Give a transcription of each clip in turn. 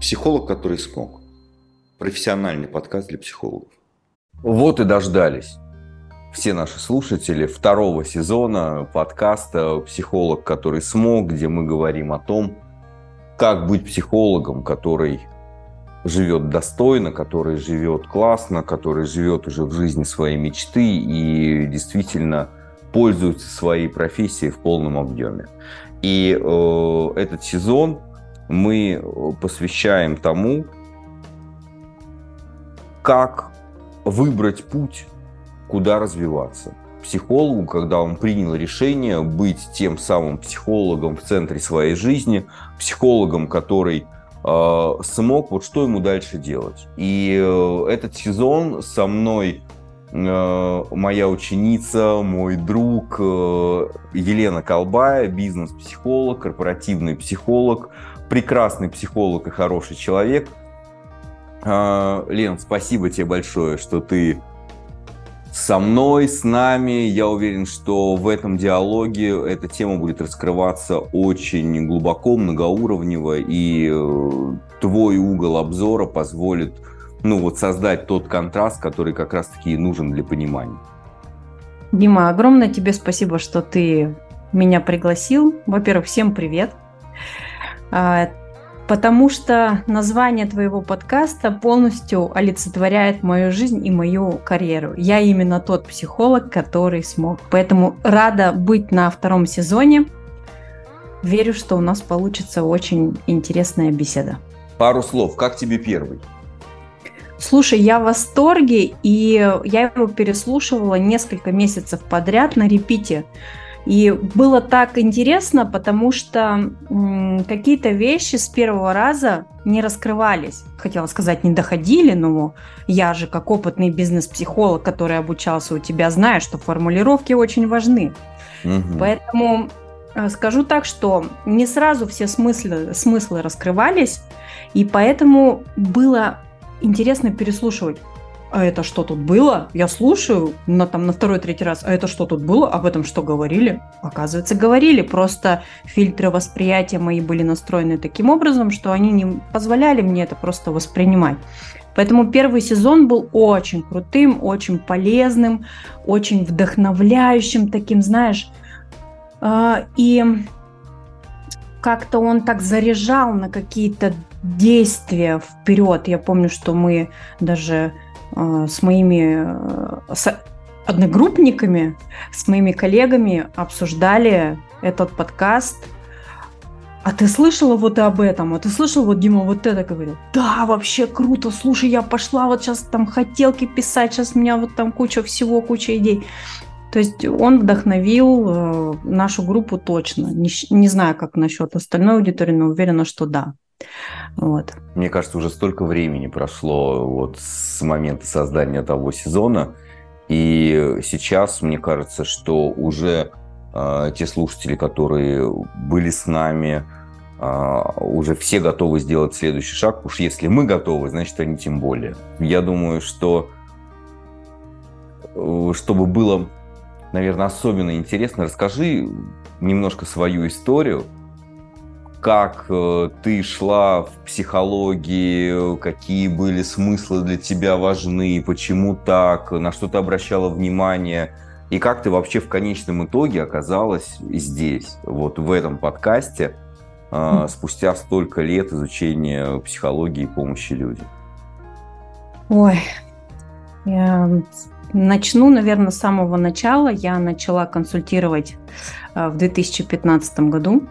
Психолог, который смог. Профессиональный подкаст для психологов. Вот и дождались все наши слушатели второго сезона подкаста «Психолог, который смог», где мы говорим о том, как быть психологом, который живет достойно, который живет классно, который живет уже в жизни своей мечты и действительно пользуется своей профессией в полном объеме. И э, этот сезон мы посвящаем тому, как выбрать путь, куда развиваться. Психологу, когда он принял решение быть тем самым психологом в центре своей жизни, психологом, который э, смог, вот что ему дальше делать. И э, этот сезон со мной э, моя ученица, мой друг э, Елена Колбая, бизнес-психолог, корпоративный психолог, прекрасный психолог и хороший человек. А, Лен, спасибо тебе большое, что ты со мной, с нами. Я уверен, что в этом диалоге эта тема будет раскрываться очень глубоко, многоуровнево, и э, твой угол обзора позволит ну, вот создать тот контраст, который как раз-таки нужен для понимания. Дима, огромное тебе спасибо, что ты меня пригласил. Во-первых, всем привет. А, потому что название твоего подкаста полностью олицетворяет мою жизнь и мою карьеру. Я именно тот психолог, который смог. Поэтому рада быть на втором сезоне. Верю, что у нас получится очень интересная беседа. Пару слов. Как тебе первый? Слушай, я в восторге, и я его переслушивала несколько месяцев подряд на репите. И было так интересно, потому что какие-то вещи с первого раза не раскрывались. Хотела сказать, не доходили, но я же как опытный бизнес-психолог, который обучался у тебя, знаю, что формулировки очень важны. Угу. Поэтому э, скажу так, что не сразу все смыслы, смыслы раскрывались, и поэтому было интересно переслушивать а это что тут было? Я слушаю на, там, на второй-третий раз, а это что тут было? Об этом что говорили? Оказывается, говорили. Просто фильтры восприятия мои были настроены таким образом, что они не позволяли мне это просто воспринимать. Поэтому первый сезон был очень крутым, очень полезным, очень вдохновляющим таким, знаешь. А, и как-то он так заряжал на какие-то действия вперед. Я помню, что мы даже с моими э, с одногруппниками, с моими коллегами обсуждали этот подкаст. А ты слышала вот об этом? А ты слышал, вот Дима вот это говорил? Да, вообще круто. Слушай, я пошла вот сейчас там хотелки писать, сейчас у меня вот там куча всего, куча идей. То есть он вдохновил э, нашу группу точно. Не, не знаю, как насчет остальной аудитории, но уверена, что да. Вот. Мне кажется, уже столько времени прошло вот с момента создания того сезона, и сейчас мне кажется, что уже э, те слушатели, которые были с нами, э, уже все готовы сделать следующий шаг. Уж если мы готовы, значит они тем более. Я думаю, что э, чтобы было, наверное, особенно интересно, расскажи немножко свою историю, как э, ты шла в психологии, какие были смыслы для тебя важны, почему так, на что ты обращала внимание, и как ты вообще в конечном итоге оказалась здесь, вот в этом подкасте, э, спустя столько лет изучения психологии и помощи людям. Ой, я начну, наверное, с самого начала. Я начала консультировать э, в 2015 году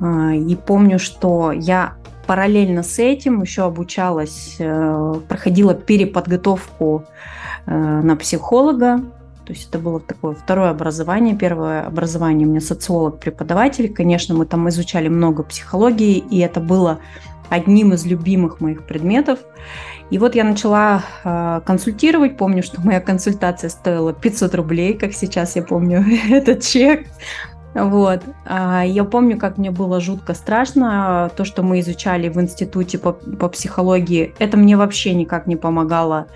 и помню, что я параллельно с этим еще обучалась, э, проходила переподготовку э, на психолога. То есть это было такое второе образование. Первое образование у меня социолог-преподаватель. Конечно, мы там изучали много психологии, и это было одним из любимых моих предметов. И вот я начала э, консультировать. Помню, что моя консультация стоила 500 рублей, как сейчас я помню этот чек. Вот. А, я помню, как мне было жутко страшно. То, что мы изучали в институте по, по психологии, это мне вообще никак не помогало.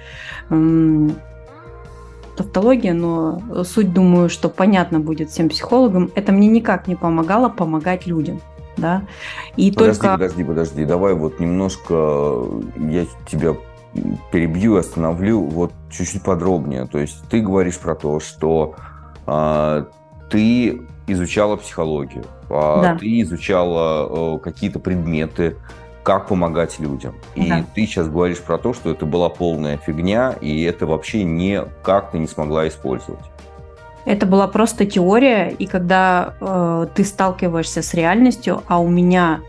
Тавтология, но суть, думаю, что понятно будет всем психологам. Это мне никак не помогало помогать людям. да, и подожди, только... Подожди, подожди, давай вот немножко я тебя перебью, остановлю вот чуть-чуть подробнее. То есть ты говоришь про то, что а, ты изучала психологию, а да. ты изучала а, какие-то предметы, как помогать людям. И да. ты сейчас говоришь про то, что это была полная фигня, и это вообще никак ты не смогла использовать. Это была просто теория, и когда э, ты сталкиваешься с реальностью, а у меня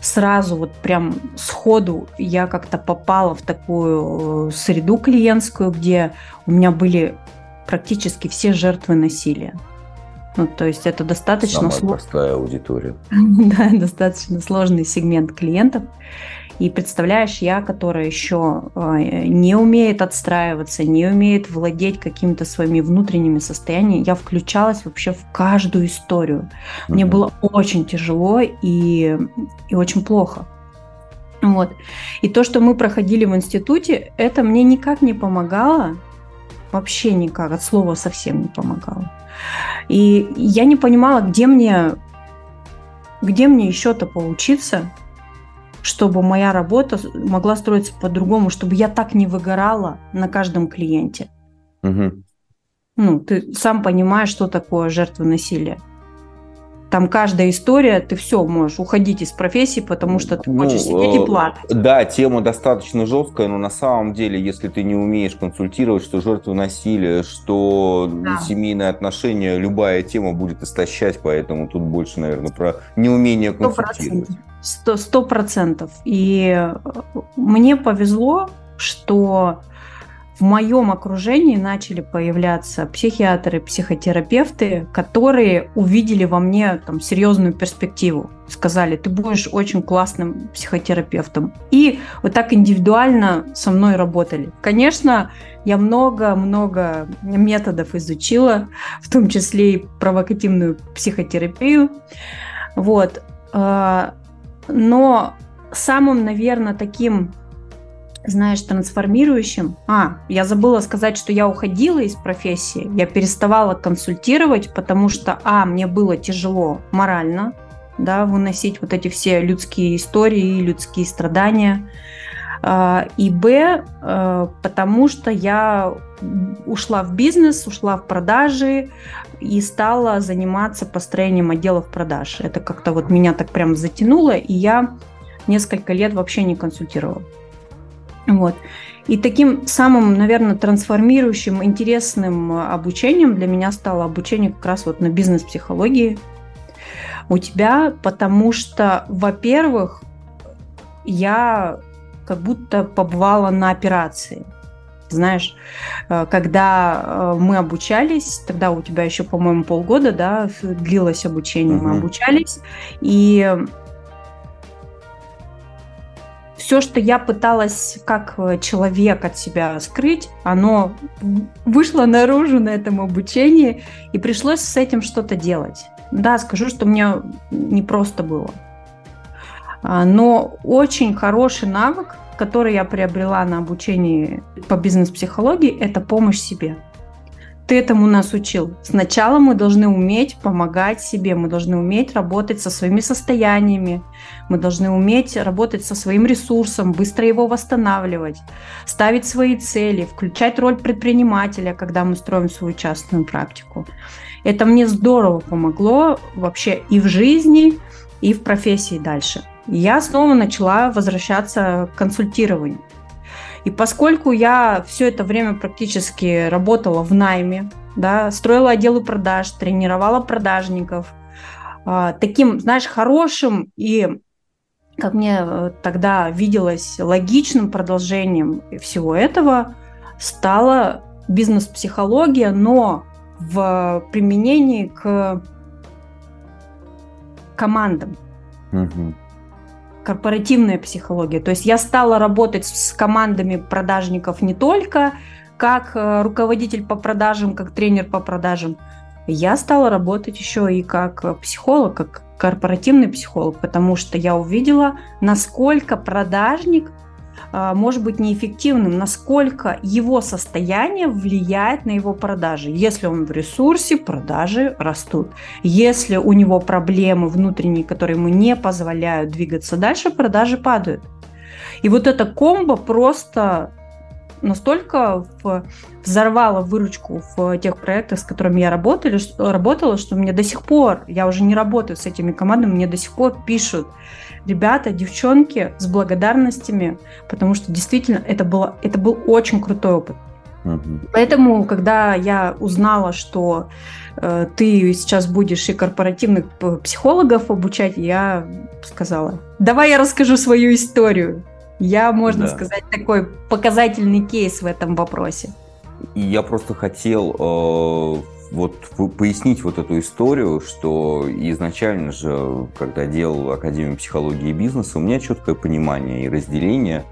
сразу вот прям сходу я как-то попала в такую э, среду клиентскую, где у меня были практически все жертвы насилия. Ну, то есть это достаточно сложная простая аудитория. да, достаточно сложный сегмент клиентов. И представляешь, я, которая еще э, не умеет отстраиваться, не умеет владеть какими-то своими внутренними состояниями, я включалась вообще в каждую историю. Мне mm-hmm. было очень тяжело и, и очень плохо. Вот. И то, что мы проходили в институте, это мне никак не помогало, вообще никак, от слова совсем не помогало. И я не понимала, где мне, где мне еще-то поучиться, чтобы моя работа могла строиться по-другому, чтобы я так не выгорала на каждом клиенте. Угу. Ну, ты сам понимаешь, что такое жертва насилия. Там каждая история, ты все можешь уходить из профессии, потому что ты ну, хочешь сидеть и э, плакать. Да, тема достаточно жесткая, но на самом деле, если ты не умеешь консультировать, что жертвы насилия, что да. семейные отношения, любая тема будет истощать, поэтому тут больше, наверное, про неумение консультировать. Сто процентов. И э, мне повезло, что в моем окружении начали появляться психиатры, психотерапевты, которые увидели во мне там, серьезную перспективу. Сказали, ты будешь очень классным психотерапевтом. И вот так индивидуально со мной работали. Конечно, я много-много методов изучила, в том числе и провокативную психотерапию. Вот. А, но самым, наверное, таким знаешь, трансформирующим. А, я забыла сказать, что я уходила из профессии, я переставала консультировать, потому что, а, мне было тяжело морально, да, выносить вот эти все людские истории, людские страдания. А, и Б, а, потому что я ушла в бизнес, ушла в продажи и стала заниматься построением отделов продаж. Это как-то вот меня так прям затянуло, и я несколько лет вообще не консультировала. Вот. И таким самым, наверное, трансформирующим, интересным обучением для меня стало обучение как раз вот на бизнес-психологии у тебя, потому что, во-первых, я как будто побывала на операции. Знаешь, э, когда э, мы обучались, тогда у тебя еще, по-моему, полгода, да, длилось обучение, uh-huh. мы обучались, и все, что я пыталась как э, человек от себя скрыть, оно вышло наружу на этом обучении, и пришлось с этим что-то делать. Да, скажу, что мне не просто было. А, но очень хороший навык, который я приобрела на обучении по бизнес-психологии, это помощь себе ты этому нас учил. Сначала мы должны уметь помогать себе, мы должны уметь работать со своими состояниями, мы должны уметь работать со своим ресурсом, быстро его восстанавливать, ставить свои цели, включать роль предпринимателя, когда мы строим свою частную практику. Это мне здорово помогло вообще и в жизни, и в профессии дальше. Я снова начала возвращаться к консультированию. И поскольку я все это время практически работала в найме, да, строила отделы продаж, тренировала продажников, а, таким, знаешь, хорошим и как мне э, тогда виделось логичным продолжением всего этого, стала бизнес-психология, но в применении к командам. Угу корпоративная психология. То есть я стала работать с командами продажников не только как э, руководитель по продажам, как тренер по продажам. Я стала работать еще и как психолог, как корпоративный психолог, потому что я увидела, насколько продажник может быть неэффективным, насколько его состояние влияет на его продажи. Если он в ресурсе, продажи растут. Если у него проблемы внутренние, которые ему не позволяют двигаться дальше, продажи падают. И вот эта комбо просто настолько взорвала выручку в тех проектах, с которыми я работала, работала, что мне до сих пор, я уже не работаю с этими командами, мне до сих пор пишут ребята, девчонки с благодарностями, потому что действительно это, было, это был очень крутой опыт. Поэтому, когда я узнала, что э, ты сейчас будешь и корпоративных психологов обучать, я сказала, давай я расскажу свою историю. Я, можно да. сказать, такой показательный кейс в этом вопросе. Я просто хотел э, вот пояснить вот эту историю, что изначально же, когда делал Академию психологии и бизнеса, у меня четкое понимание и разделение,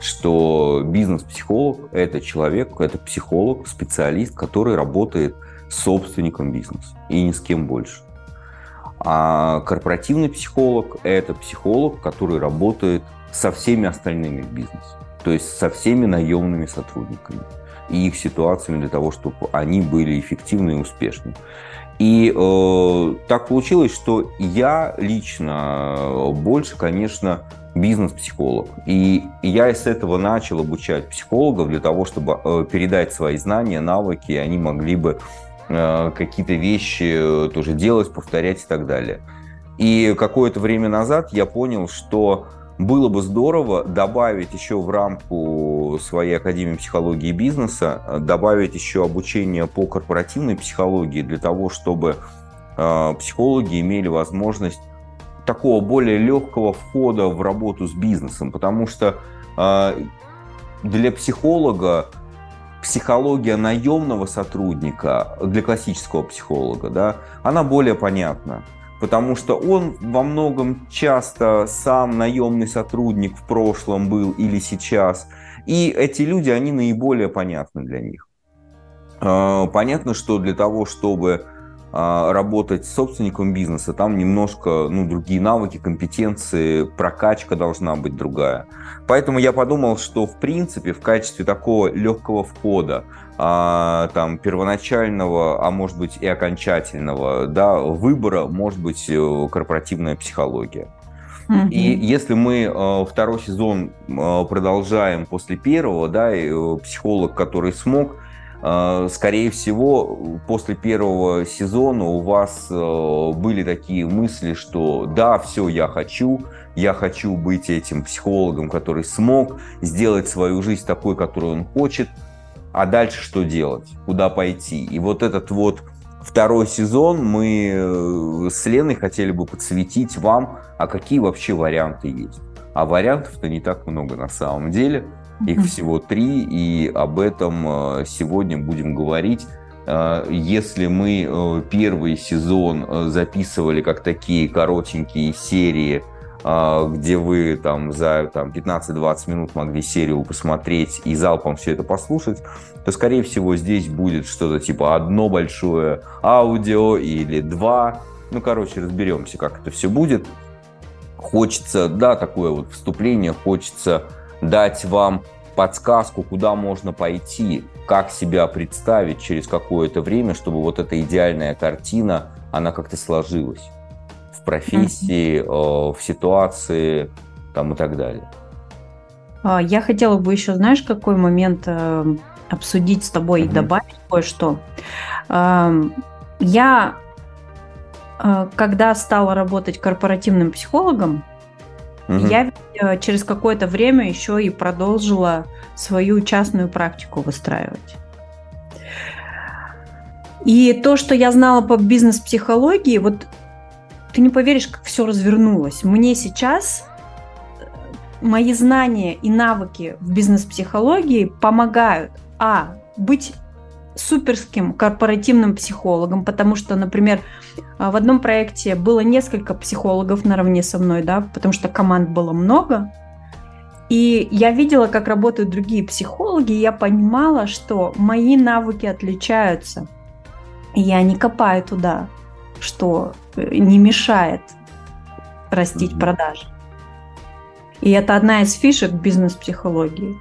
что бизнес-психолог – это человек, это психолог, специалист, который работает с собственником бизнеса и ни с кем больше. А корпоративный психолог – это психолог, который работает со всеми остальными в бизнесе, то есть со всеми наемными сотрудниками и их ситуациями для того, чтобы они были эффективны и успешны. И э, так получилось, что я лично э, больше, конечно, бизнес-психолог. И я с этого начал обучать психологов для того, чтобы э, передать свои знания, навыки, и они могли бы э, какие-то вещи тоже делать, повторять и так далее. И какое-то время назад я понял, что было бы здорово добавить еще в рамку своей Академии психологии и бизнеса, э, добавить еще обучение по корпоративной психологии для того, чтобы э, психологи имели возможность такого более легкого входа в работу с бизнесом, потому что э, для психолога психология наемного сотрудника, для классического психолога, да, она более понятна потому что он во многом часто сам наемный сотрудник в прошлом был или сейчас. И эти люди, они наиболее понятны для них. А, понятно, что для того, чтобы работать с собственником бизнеса, там немножко ну, другие навыки, компетенции, прокачка должна быть другая. Поэтому я подумал, что в принципе в качестве такого легкого входа, а, там, первоначального, а может быть и окончательного да, выбора может быть э, корпоративная психология. И если мы э, второй сезон э, продолжаем после первого, да, и, психолог, который смог скорее всего, после первого сезона у вас э, были такие мысли, что да, все, я хочу, я хочу быть этим психологом, который смог сделать свою жизнь такой, которую он хочет, а дальше что делать, куда пойти. И вот этот вот второй сезон мы э, с Леной хотели бы подсветить вам, а какие вообще варианты есть. А вариантов-то не так много на самом деле – их всего три, и об этом э, сегодня будем говорить. Э, если мы э, первый сезон записывали как такие коротенькие серии, где вы там за там, 15-20 минут могли серию посмотреть и залпом все это послушать, то, скорее всего, здесь будет что-то типа одно большое аудио или два. Ну, короче, разберемся, как это все будет. Хочется, да, такое вот вступление, хочется дать вам подсказку, куда можно пойти, как себя представить через какое-то время, чтобы вот эта идеальная картина, она как-то сложилась в профессии, mm-hmm. в ситуации там и так далее. А, я хотела бы еще, знаешь, какой момент э, обсудить с тобой mm-hmm. и добавить кое-что. Эм, я, э, когда стала работать корпоративным психологом, Угу. Я э, через какое-то время еще и продолжила свою частную практику выстраивать. И то, что я знала по бизнес-психологии, вот ты не поверишь, как все развернулось. Мне сейчас э, мои знания и навыки в бизнес-психологии помогают, а, быть суперским корпоративным психологом, потому что, например, а, в одном проекте было несколько психологов наравне со мной, да, потому что команд было много, и я видела, как работают другие психологи, и я понимала, что мои навыки отличаются. И я не копаю туда, что э, не мешает растить mm-hmm. продажи. И это одна из фишек бизнес-психологии.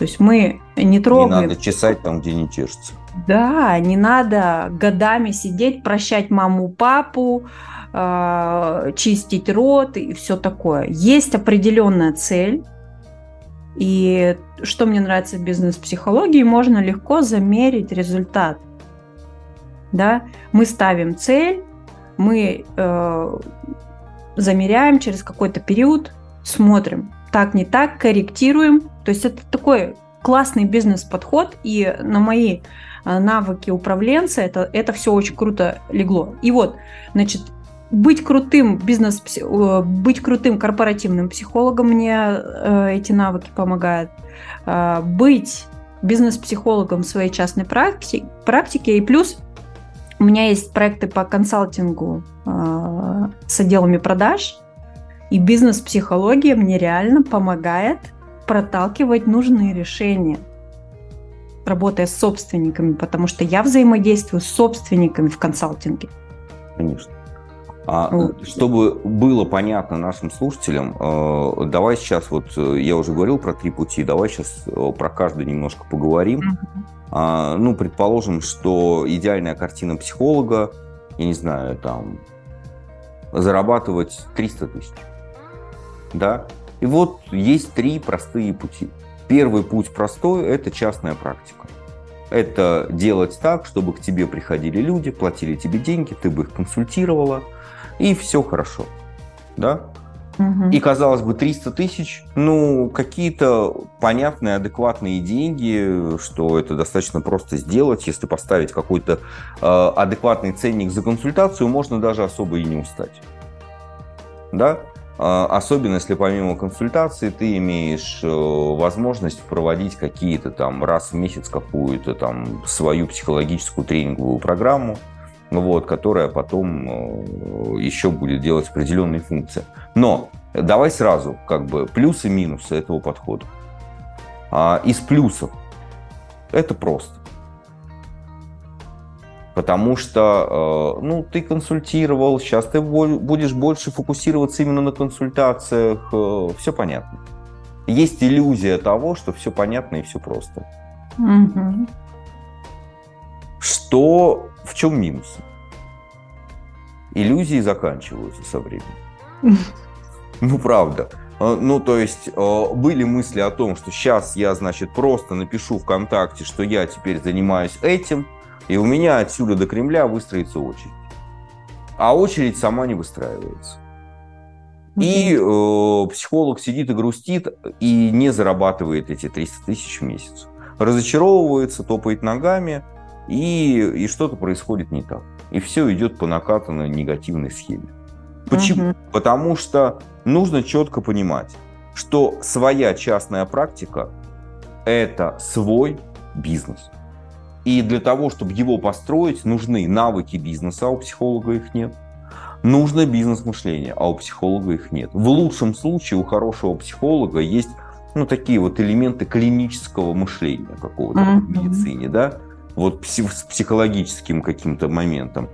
То есть мы не трогаем... Не надо чесать там, где не чешется. Да, не надо годами сидеть, прощать маму, папу, э, чистить рот и все такое. Есть определенная цель, и что мне нравится в бизнес-психологии, можно легко замерить результат. Да? Мы ставим цель, мы э, замеряем через какой-то период, смотрим, так, не так, корректируем. То есть это такой классный бизнес-подход, и на мои э, навыки управленца это, это все очень круто легло. И вот, значит, быть крутым бизнес, э, быть крутым корпоративным психологом мне э, эти навыки помогают. Быть бизнес-психологом своей частной практике, практике и плюс у меня есть проекты по консалтингу с отделами продаж, и бизнес-психология мне реально помогает проталкивать нужные решения, работая с собственниками, потому что я взаимодействую с собственниками в консалтинге. Конечно. А, вот. Чтобы было понятно нашим слушателям, э, давай сейчас, вот э, я уже говорил про три пути, давай сейчас э, про каждый немножко поговорим. А, ну, предположим, что идеальная картина психолога, я не знаю, там, зарабатывать 300 тысяч да. И вот есть три простые пути. Первый путь простой – это частная практика. Это делать так, чтобы к тебе приходили люди, платили тебе деньги, ты бы их консультировала, и все хорошо. Да? Угу. И, казалось бы, 300 тысяч, ну, какие-то понятные, адекватные деньги, что это достаточно просто сделать. Если поставить какой-то э, адекватный ценник за консультацию, можно даже особо и не устать. Да? А, особенно если помимо консультации ты имеешь э, возможность проводить какие-то там раз в месяц какую-то там свою психологическую тренинговую программу, вот, которая потом э, еще будет делать определенные функции. Но давай сразу как бы плюсы и минусы этого подхода. А, из плюсов это просто. Потому что, э, ну, ты консультировал, сейчас ты будешь больше фокусироваться именно на консультациях, э, все понятно. Есть иллюзия того, что все понятно и все просто. Угу. Что, в чем минус? Иллюзии заканчиваются со временем. Ну, правда. Э, ну, то есть, были мысли о том, что сейчас я, значит, просто напишу ВКонтакте, что я теперь занимаюсь этим – и у меня отсюда до Кремля выстроится очередь. А очередь сама не выстраивается. И э, психолог сидит и грустит и не зарабатывает эти 300 тысяч в месяц. Разочаровывается, топает ногами, и, и что-то происходит не так. И все идет по накатанной негативной схеме. Почему? Угу. Потому что нужно четко понимать, что своя частная практика – это свой бизнес. И для того, чтобы его построить, нужны навыки бизнеса, а у психолога их нет. Нужно бизнес-мышление, а у психолога их нет. В лучшем случае у хорошего психолога есть ну, такие вот элементы клинического мышления какого-то mm-hmm. в медицине, да, вот с психологическим каким-то моментом.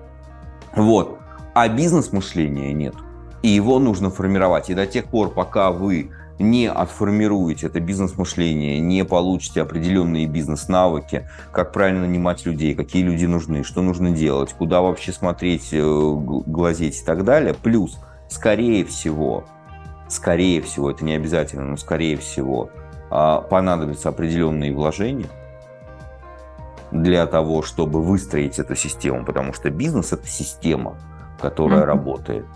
Вот. А бизнес-мышления нет. И его нужно формировать. И до тех пор, пока вы не отформируете это бизнес-мышление, не получите определенные бизнес-навыки, как правильно нанимать людей, какие люди нужны, что нужно делать, куда вообще смотреть, э, глазеть и так далее. Плюс, скорее всего, скорее всего, это не обязательно, но скорее всего, а, понадобятся определенные вложения для того, чтобы выстроить эту систему, потому что бизнес – это система, которая mm-hmm. работает.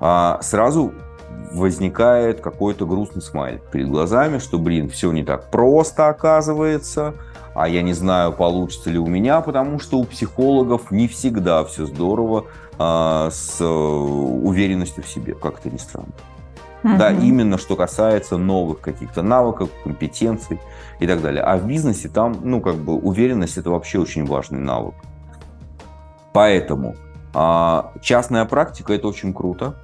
А сразу возникает какой-то грустный смайлик перед глазами, что, блин, все не так просто оказывается, а я не знаю, получится ли у меня, потому что у психологов не всегда все здорово а, с уверенностью в себе, как это ни странно. Mm-hmm. Да, именно что касается новых каких-то навыков, компетенций и так далее. А в бизнесе там, ну, как бы уверенность это вообще очень важный навык. Поэтому а, частная практика это очень круто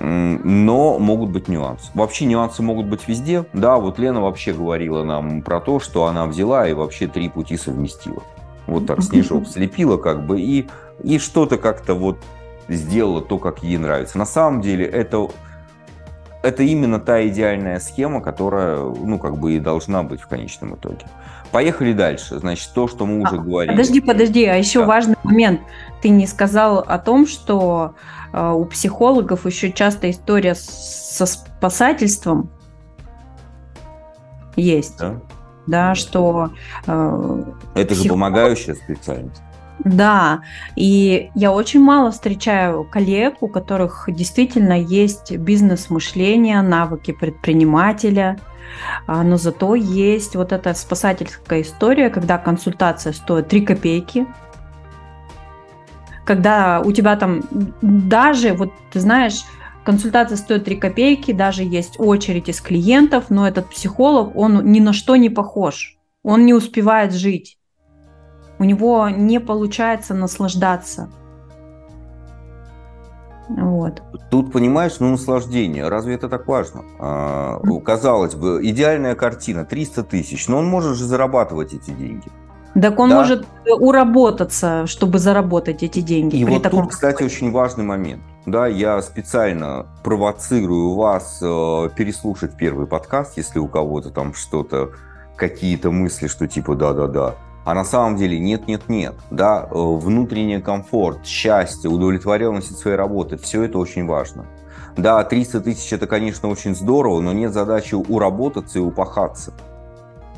но могут быть нюансы. Вообще нюансы могут быть везде. Да, вот Лена вообще говорила нам про то, что она взяла и вообще три пути совместила. Вот так снежок слепила как бы и, и что-то как-то вот сделала то, как ей нравится. На самом деле это это именно та идеальная схема, которая, ну, как бы и должна быть в конечном итоге. Поехали дальше. Значит, то, что мы уже а, говорили. Подожди, подожди, а еще да. важный момент. Ты не сказал о том, что у психологов еще часто история со спасательством есть. Да, да что... Э, Это психолог... же помогающая специальность. Да, и я очень мало встречаю коллег, у которых действительно есть бизнес-мышление, навыки предпринимателя, а, но зато есть вот эта спасательская история, когда консультация стоит 3 копейки, когда у тебя там даже, вот ты знаешь, консультация стоит 3 копейки, даже есть очередь из клиентов, но этот психолог, он ни на что не похож, он не успевает жить у него не получается наслаждаться. Вот. Тут, понимаешь, ну, наслаждение. Разве это так важно? А, казалось бы, идеальная картина, 300 тысяч, но он может же зарабатывать эти деньги. Так он да? может уработаться, чтобы заработать эти деньги. И вот таком... тут, кстати, очень важный момент. Да, я специально провоцирую вас э, переслушать первый подкаст, если у кого-то там что-то, какие-то мысли, что типа да-да-да. А на самом деле нет, нет, нет. Да, э, внутренний комфорт, счастье, удовлетворенность от своей работы, все это очень важно. Да, 300 тысяч это, конечно, очень здорово, но нет задачи уработаться и упахаться.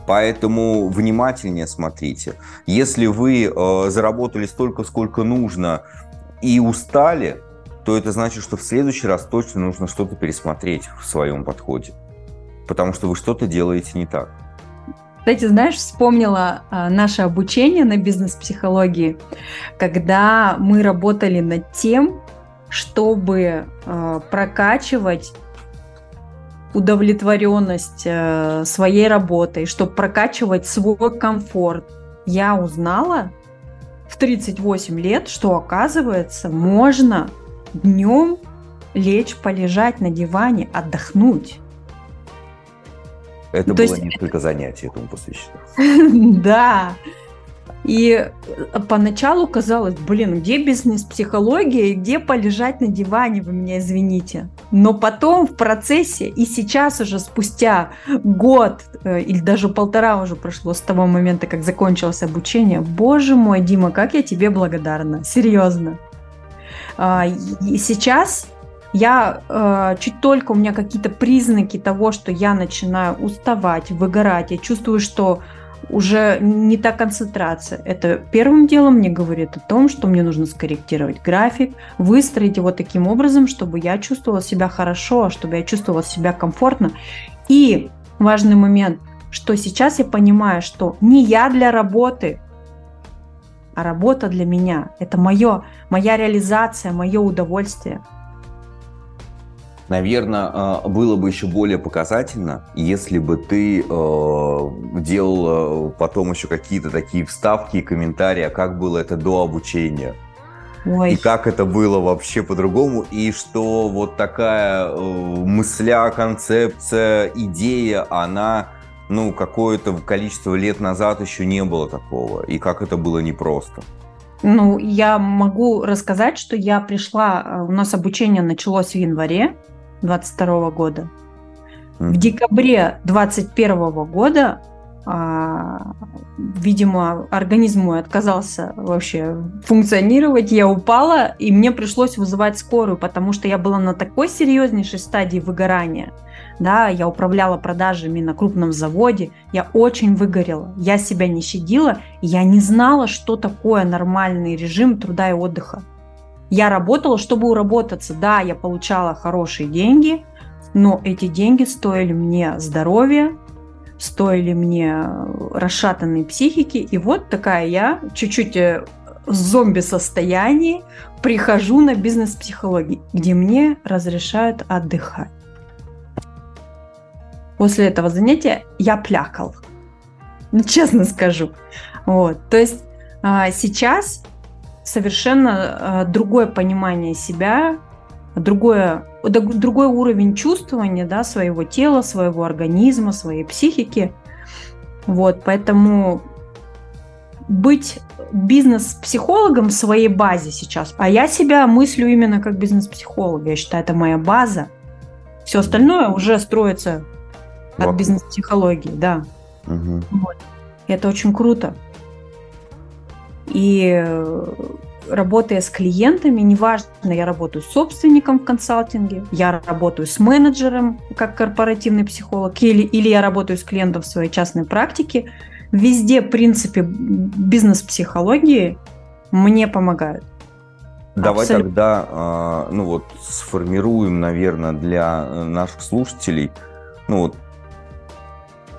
Поэтому внимательнее смотрите. Если вы э, заработали столько, сколько нужно, и устали, то это значит, что в следующий раз точно нужно что-то пересмотреть в своем подходе. Потому что вы что-то делаете не так. Кстати, знаешь, вспомнила а, наше обучение на бизнес-психологии, когда мы работали над тем, чтобы а, прокачивать удовлетворенность а, своей работой, чтобы прокачивать свой комфорт. Я узнала в 38 лет, что оказывается можно днем лечь, полежать на диване, отдохнуть. Это То было есть... несколько занятий этому посвящено. Да. И поначалу казалось, блин, где бизнес-психология где полежать на диване, вы меня извините. Но потом в процессе, и сейчас уже спустя год э, или даже полтора уже прошло с того момента, как закончилось обучение, боже мой, Дима, как я тебе благодарна, серьезно. А, и сейчас я э, чуть только у меня какие-то признаки того, что я начинаю уставать, выгорать, я чувствую, что уже не та концентрация. Это первым делом мне говорит о том, что мне нужно скорректировать график, выстроить его таким образом, чтобы я чувствовала себя хорошо, чтобы я чувствовала себя комфортно. И важный момент, что сейчас я понимаю, что не я для работы, а работа для меня. Это мое, моя реализация, мое удовольствие – Наверное, а, было бы еще более показательно, если бы ты э, делал потом еще какие-то такие вставки и комментарии, а как было это до обучения. Ой. И как это было вообще по-другому, и что вот такая э, мысля, концепция, идея, она, ну, какое-то количество лет назад еще не было такого, и как это было непросто. Ну, я могу рассказать, что я пришла, э, у нас обучение началось в январе, 22 года. В декабре 21 года, а, видимо, организм мой отказался вообще функционировать, я упала, и мне пришлось вызывать скорую, потому что я была на такой серьезнейшей стадии выгорания. Да, я управляла продажами на крупном заводе, я очень выгорела, я себя не щадила, я не знала, что такое нормальный режим труда и отдыха. Я работала, чтобы уработаться. Да, я получала хорошие деньги, но эти деньги стоили мне здоровья, стоили мне расшатанной психики. И вот такая я, чуть-чуть э, в зомби-состоянии, прихожу на бизнес-психологии, где мне разрешают отдыхать. После этого занятия я плякал. Ну, честно скажу. Вот. То есть а, сейчас совершенно э, другое понимание себя, другое, другой уровень чувствования да, своего тела, своего организма, своей психики. Вот, поэтому быть бизнес-психологом в своей базе сейчас, а я себя мыслю именно как бизнес-психолог, я считаю, это моя база, Все остальное уже строится от бизнес-психологии, да. Угу. Вот. И это очень круто. И э, работая с клиентами, неважно, я работаю с собственником в консалтинге, я работаю с менеджером как корпоративный психолог, или, или я работаю с клиентом в своей частной практике, везде принципы бизнес-психологии мне помогают. Давай Абсолютно. тогда, а, ну вот, сформируем, наверное, для э, наших слушателей, ну вот,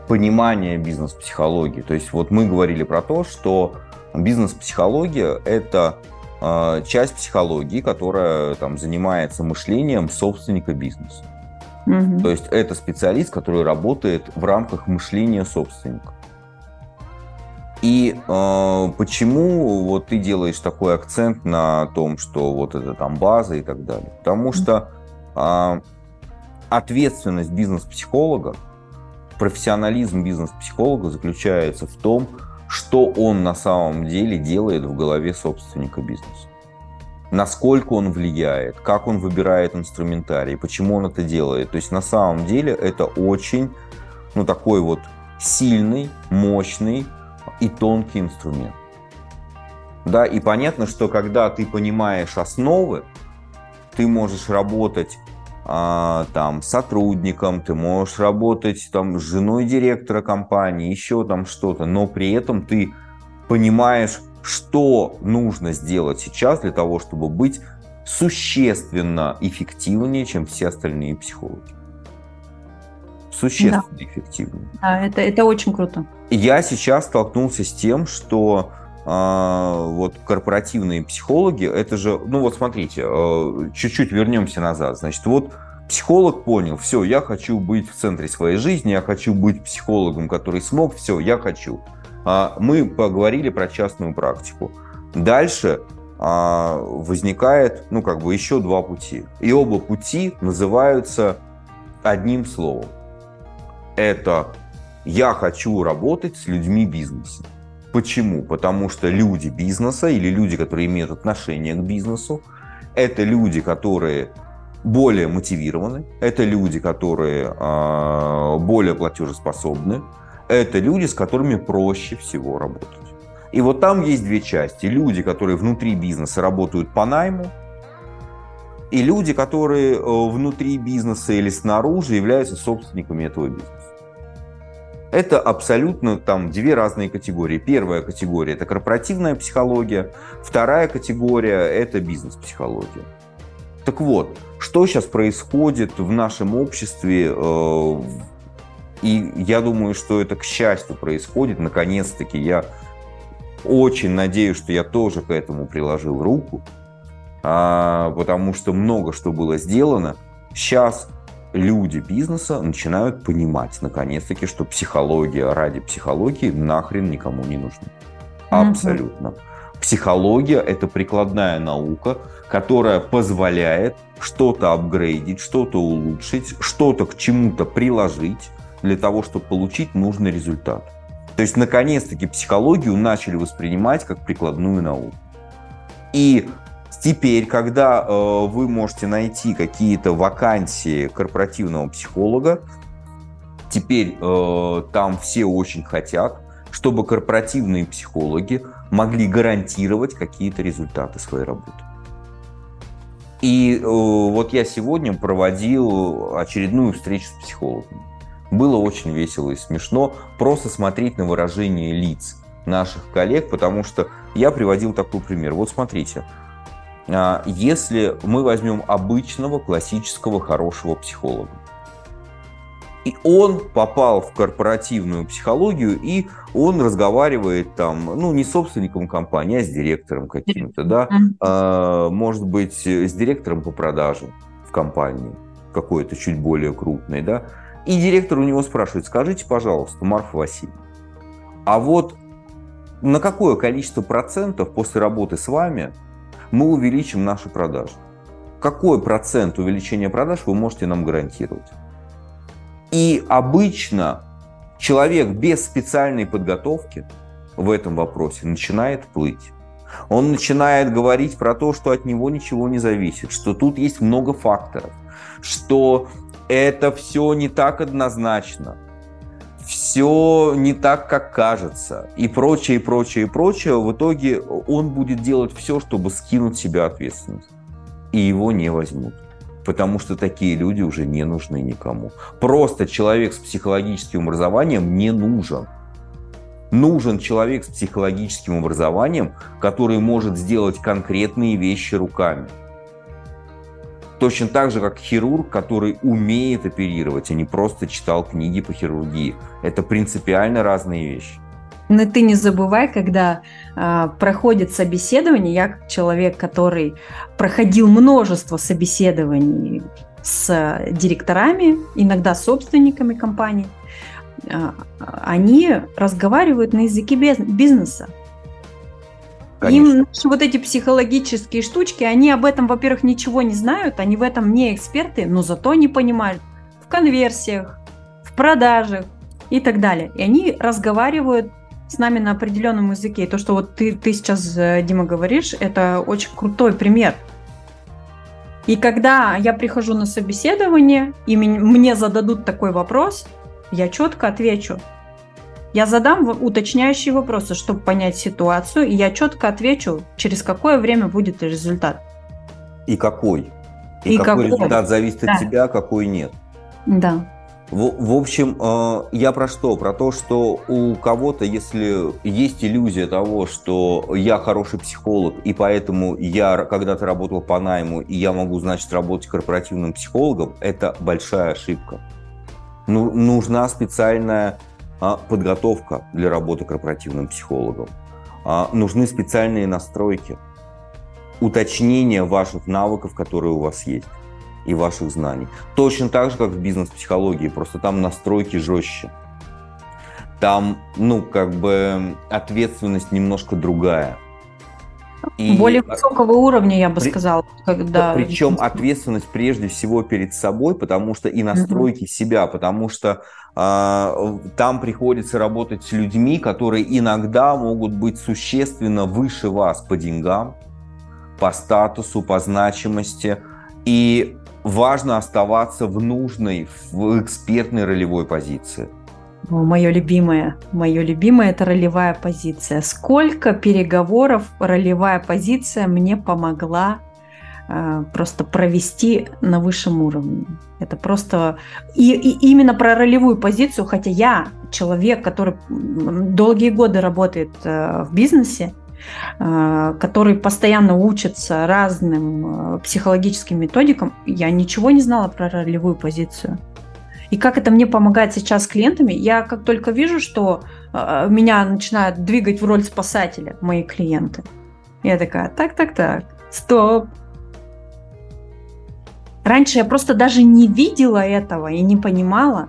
понимание бизнес-психологии. То есть вот мы говорили про то, что бизнес-психология – это э, часть психологии, которая там, занимается мышлением собственника бизнеса. Угу. То есть это специалист, который работает в рамках мышления собственника. И э, почему вот ты делаешь такой акцент на том, что вот это там база и так далее? Потому что э, ответственность бизнес-психолога, профессионализм бизнес-психолога заключается в том, что он на самом деле делает в голове собственника бизнеса. Насколько он влияет, как он выбирает инструментарий, почему он это делает. То есть на самом деле это очень, ну такой вот сильный, мощный и тонкий инструмент. Да, и понятно, что когда ты понимаешь основы, ты можешь работать там сотрудником, ты можешь работать там с женой директора компании, еще там что-то, но при этом ты понимаешь, что нужно сделать сейчас для того, чтобы быть существенно эффективнее, чем все остальные психологи. Существенно да. эффективнее. Да, это, это очень круто. Я сейчас столкнулся с тем, что а, вот корпоративные психологи, это же, ну вот смотрите, а, чуть-чуть вернемся назад. Значит, вот психолог понял, все, я хочу быть в центре своей жизни, я хочу быть психологом, который смог, все, я хочу. А, мы поговорили про частную практику. Дальше возникает, ну, как бы еще два пути. И оба пути называются одним словом. Это я хочу работать с людьми бизнеса. Почему? Потому что люди бизнеса или люди, которые имеют отношение к бизнесу, это люди, которые более мотивированы, это люди, которые э, более платежеспособны, это люди, с которыми проще всего работать. И вот там есть две части. Люди, которые внутри бизнеса работают по найму, и люди, которые э, внутри бизнеса или снаружи являются собственниками этого бизнеса. Это абсолютно там две разные категории. Первая категория – это корпоративная психология. Вторая категория – это бизнес-психология. Так вот, что сейчас происходит в нашем обществе, э, и я думаю, что это, к счастью, происходит. Наконец-таки я очень надеюсь, что я тоже к этому приложил руку, а, потому что много что было сделано. Сейчас люди бизнеса начинают понимать, наконец-таки, что психология ради психологии нахрен никому не нужна. Абсолютно. Психология – это прикладная наука, которая позволяет что-то апгрейдить, что-то улучшить, что-то к чему-то приложить для того, чтобы получить нужный результат. То есть, наконец-таки, психологию начали воспринимать как прикладную науку. И Теперь, когда э, вы можете найти какие-то вакансии корпоративного психолога, теперь э, там все очень хотят, чтобы корпоративные психологи могли гарантировать какие-то результаты своей работы. И э, вот я сегодня проводил очередную встречу с психологом. Было очень весело и смешно просто смотреть на выражение лиц наших коллег, потому что я приводил такой пример. Вот смотрите, если мы возьмем обычного классического хорошего психолога. И он попал в корпоративную психологию, и он разговаривает там, ну, не с собственником компании, а с директором каким-то, да, а, может быть, с директором по продажам в компании какой-то чуть более крупной, да, и директор у него спрашивает, скажите, пожалуйста, Марфа Васильевна, а вот на какое количество процентов после работы с вами мы увеличим наши продажи. Какой процент увеличения продаж вы можете нам гарантировать? И обычно человек без специальной подготовки в этом вопросе начинает плыть. Он начинает говорить про то, что от него ничего не зависит, что тут есть много факторов, что это все не так однозначно все не так, как кажется, и прочее, и прочее, и прочее, в итоге он будет делать все, чтобы скинуть себя ответственность. И его не возьмут. Потому что такие люди уже не нужны никому. Просто человек с психологическим образованием не нужен. Нужен человек с психологическим образованием, который может сделать конкретные вещи руками. Точно так же, как хирург, который умеет оперировать, а не просто читал книги по хирургии. Это принципиально разные вещи. Но ты не забывай, когда э, проходит собеседование, я как человек, который проходил множество собеседований с директорами, иногда собственниками компаний, э, они разговаривают на языке бизнеса. Конечно. Им вот эти психологические штучки, они об этом, во-первых, ничего не знают, они в этом не эксперты, но зато они понимают в конверсиях, в продажах и так далее. И они разговаривают с нами на определенном языке. И то, что вот ты, ты сейчас, э, Дима, говоришь, это очень крутой пример. И когда я прихожу на собеседование, и мне зададут такой вопрос, я четко отвечу, я задам уточняющие вопросы, чтобы понять ситуацию, и я четко отвечу, через какое время будет результат. И какой? И, и какой, какой результат зависит да. от тебя, а какой нет. Да. В, в общем, э, я про что? Про то, что у кого-то, если есть иллюзия того, что я хороший психолог, и поэтому я когда-то работал по найму, и я могу, значит, работать корпоративным психологом, это большая ошибка. Ну, нужна специальная подготовка для работы корпоративным психологом. А, нужны специальные настройки, уточнение ваших навыков, которые у вас есть, и ваших знаний. Точно так же, как в бизнес-психологии, просто там настройки жестче. Там, ну, как бы ответственность немножко другая. И Более высокого уровня, я бы при, сказала. Когда... Причем ответственность прежде всего перед собой, потому что и настройки mm-hmm. себя, потому что там приходится работать с людьми, которые иногда могут быть существенно выше вас по деньгам, по статусу, по значимости. И важно оставаться в нужной, в экспертной ролевой позиции. Мое любимое, мое любимое это ролевая позиция. Сколько переговоров ролевая позиция мне помогла э, просто провести на высшем уровне. Это просто и, и именно про ролевую позицию, хотя я человек, который долгие годы работает э, в бизнесе, э, который постоянно учится разным э, психологическим методикам, я ничего не знала про ролевую позицию. И как это мне помогает сейчас с клиентами? Я как только вижу, что меня начинают двигать в роль спасателя мои клиенты, я такая, так, так, так, стоп. Раньше я просто даже не видела этого и не понимала.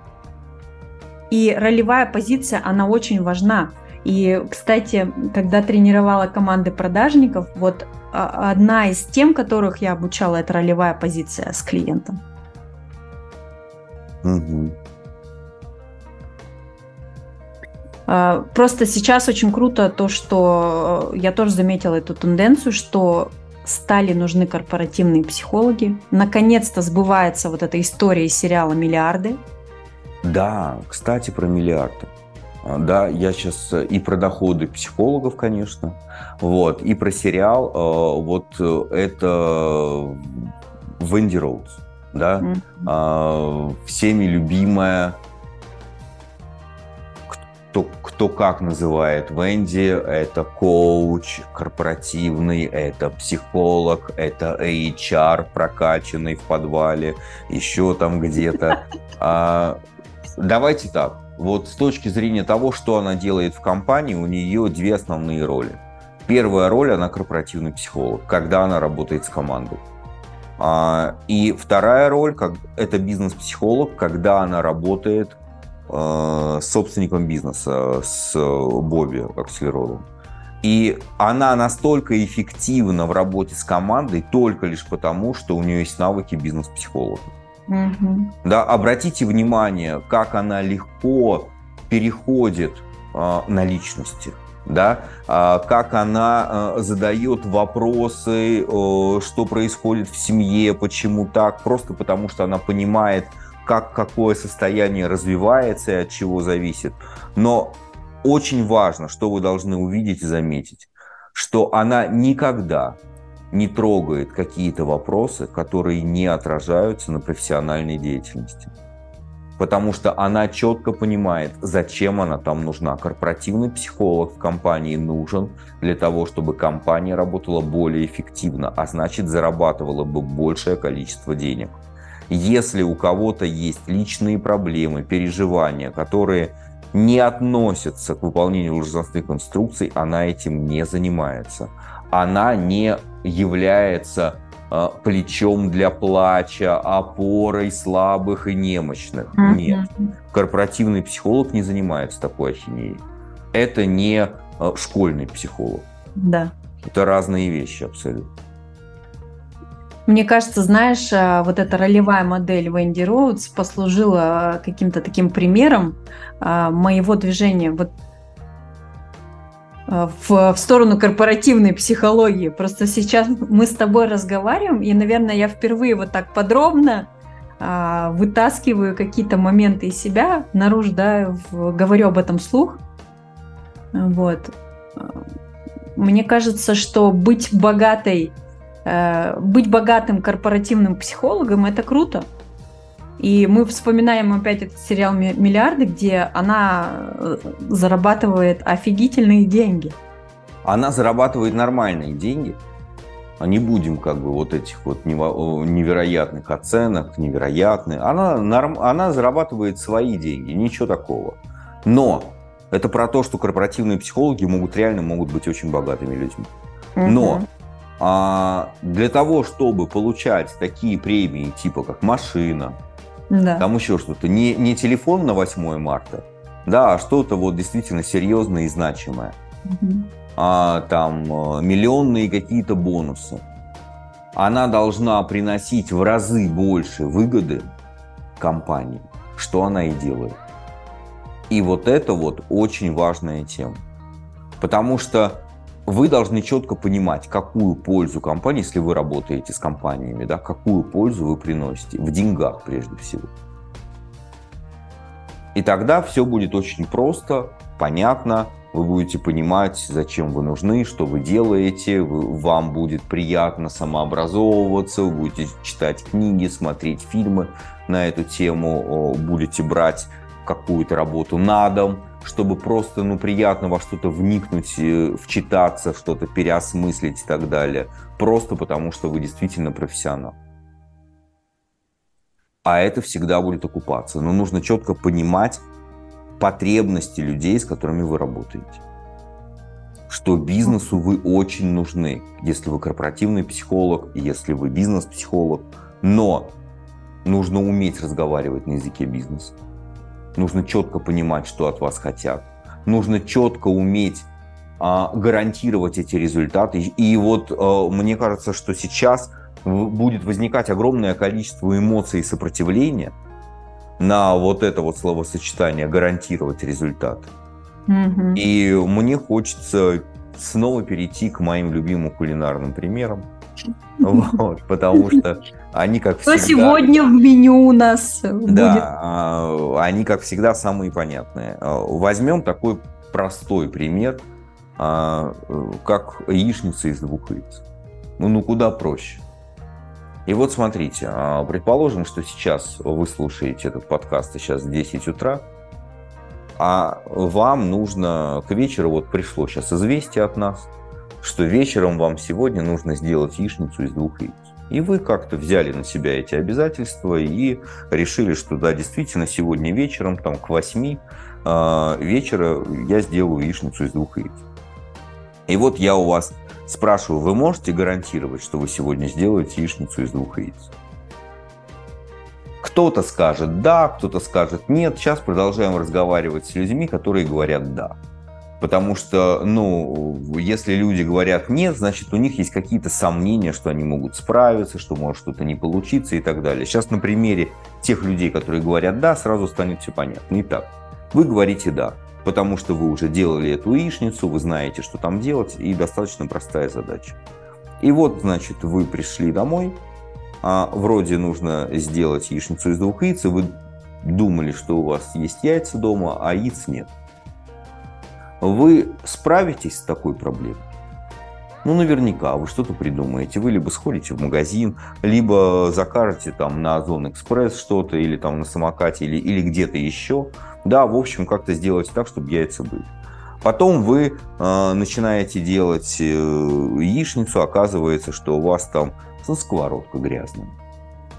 И ролевая позиция, она очень важна. И, кстати, когда тренировала команды продажников, вот а, одна из тем, которых я обучала, это ролевая позиция с клиентом. Угу. Просто сейчас очень круто то, что э, я тоже заметила эту тенденцию, что стали нужны корпоративные психологи. Наконец-то сбывается вот эта история из сериала «Миллиарды». Да, кстати, про миллиарды. А, да, я сейчас э, и про доходы психологов, конечно, вот, и про сериал. Э, вот это Венди Роудс да, mm-hmm. всеми любимая, кто, кто как называет Венди, это коуч корпоративный, это психолог, это HR прокачанный в подвале, еще там где-то. А, давайте так, вот с точки зрения того, что она делает в компании, у нее две основные роли. Первая роль, она корпоративный психолог, когда она работает с командой. А, и вторая роль, как это бизнес-психолог, когда она работает с собственником бизнеса, с Бобби Акселеродом. И она настолько эффективна в работе с командой только лишь потому, что у нее есть навыки бизнес-психолога. Угу. Да, обратите внимание, как она легко переходит э, на личности да, а, как она а, задает вопросы, что происходит в семье, почему так, просто потому что она понимает, как какое состояние развивается и от чего зависит. Но очень важно, что вы должны увидеть и заметить, что она никогда не трогает какие-то вопросы, которые не отражаются на профессиональной деятельности. Потому что она четко понимает, зачем она там нужна. Корпоративный психолог в компании нужен для того, чтобы компания работала более эффективно, а значит зарабатывала бы большее количество денег. Если у кого-то есть личные проблемы, переживания, которые не относятся к выполнению должностных инструкций, она этим не занимается. Она не является э, плечом для плача, опорой слабых и немощных. Mm-hmm. Нет. Корпоративный психолог не занимается такой ахинеей. Это не э, школьный психолог. Да. Это разные вещи абсолютно. Мне кажется, знаешь, э, вот эта ролевая модель Венди Роудс послужила каким-то таким примером э, моего движения вот э, в, в сторону корпоративной психологии. Просто сейчас мы с тобой разговариваем, и, наверное, я впервые вот так подробно вытаскиваю какие-то моменты из себя, наружу, да, говорю об этом слух. Вот. Мне кажется, что быть богатой Э, быть богатым корпоративным психологом это круто. И мы вспоминаем опять этот сериал «Миллиарды», где она э, зарабатывает офигительные деньги. Она зарабатывает нормальные деньги. А не будем как бы вот этих вот невероятных оценок, невероятных. Она, она зарабатывает свои деньги, ничего такого. Но это про то, что корпоративные психологи могут реально могут быть очень богатыми людьми. Но а для того, чтобы получать такие премии, типа как машина, да. там еще что-то, не, не телефон на 8 марта, да, а что-то вот действительно серьезное и значимое. Угу. А, там э, миллионные какие-то бонусы. Она должна приносить в разы больше выгоды компании, что она и делает. И вот это вот очень важная тема. Потому что вы должны четко понимать, какую пользу компании, если вы работаете с компаниями, да, какую пользу вы приносите в деньгах прежде всего. И тогда все будет очень просто, понятно, вы будете понимать, зачем вы нужны, что вы делаете, вы, вам будет приятно самообразовываться, вы будете читать книги, смотреть фильмы на эту тему, будете брать какую-то работу на дом, чтобы просто, ну, приятно во что-то вникнуть, э, вчитаться, что-то переосмыслить и так далее. Просто потому, что вы действительно профессионал. А это всегда будет окупаться. Но нужно четко понимать потребности людей, с которыми вы работаете. Что бизнесу вы очень нужны, если вы корпоративный психолог, если вы бизнес-психолог. Но нужно уметь разговаривать на языке бизнеса Нужно четко понимать, что от вас хотят. Нужно четко уметь а, гарантировать эти результаты. И вот а, мне кажется, что сейчас будет возникать огромное количество эмоций и сопротивления на вот это вот словосочетание гарантировать результат. Mm-hmm. И мне хочется снова перейти к моим любимым кулинарным примерам. Вот, потому что они, как всегда... Что сегодня в меню у нас будет? Да, они, как всегда, самые понятные. Возьмем такой простой пример, а, как яичница из двух яиц. Ну, ну куда проще. И вот смотрите, а, предположим, что сейчас вы слушаете этот подкаст, и сейчас 10 утра, а вам нужно к вечеру, вот пришло сейчас известие от нас, что вечером вам сегодня нужно сделать яичницу из двух яиц. И вы как-то взяли на себя эти обязательства и решили, что да, действительно, сегодня вечером, там, к 8 э, вечера я сделаю яичницу из двух яиц. И вот я у вас спрашиваю, вы можете гарантировать, что вы сегодня сделаете яичницу из двух яиц? Кто-то скажет да, кто-то скажет нет. Сейчас продолжаем разговаривать с людьми, которые говорят да. Потому что, ну, если люди говорят нет, значит, у них есть какие-то сомнения, что они могут справиться, что может что-то не получиться и так далее. Сейчас на примере тех людей, которые говорят да, сразу станет все понятно. Итак, вы говорите да, потому что вы уже делали эту яичницу, вы знаете, что там делать, и достаточно простая задача. И вот, значит, вы пришли домой, а вроде нужно сделать яичницу из двух яиц, и вы думали, что у вас есть яйца дома, а яиц нет. Вы справитесь с такой проблемой? Ну, наверняка вы что-то придумаете. Вы либо сходите в магазин, либо закажете там на Озон Экспресс что-то, или там на самокате, или, или где-то еще. Да, в общем, как-то сделать так, чтобы яйца были. Потом вы э, начинаете делать э, яичницу, оказывается, что у вас там сковородка грязная.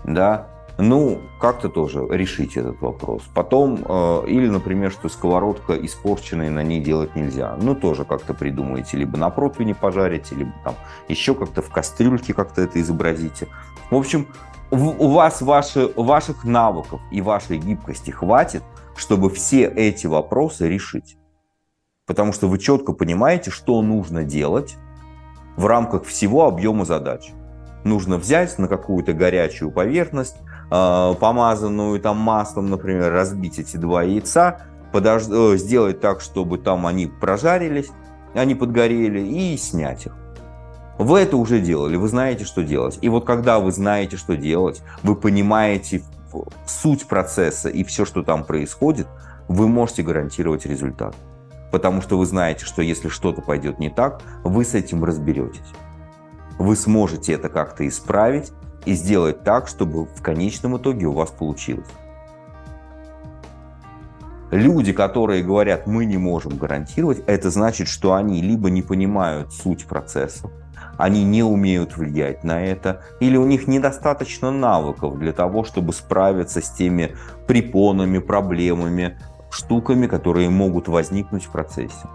Да, ну, как-то тоже решить этот вопрос. Потом, э, или, например, что сковородка испорченная, на ней делать нельзя. Ну, тоже как-то придумаете. Либо на противне пожарите, либо там еще как-то в кастрюльке как-то это изобразите. В общем, у вас ваши, ваших навыков и вашей гибкости хватит, чтобы все эти вопросы решить потому что вы четко понимаете, что нужно делать в рамках всего объема задач. Нужно взять на какую-то горячую поверхность, помазанную там маслом, например, разбить эти два яйца, подож... Э, сделать так, чтобы там они прожарились, они подгорели, и снять их. Вы это уже делали, вы знаете, что делать. И вот когда вы знаете, что делать, вы понимаете суть процесса и все, что там происходит, вы можете гарантировать результат потому что вы знаете, что если что-то пойдет не так, вы с этим разберетесь. Вы сможете это как-то исправить и сделать так, чтобы в конечном итоге у вас получилось. Люди, которые говорят, мы не можем гарантировать, это значит, что они либо не понимают суть процесса, они не умеют влиять на это, или у них недостаточно навыков для того, чтобы справиться с теми препонами, проблемами, штуками, которые могут возникнуть в процессе.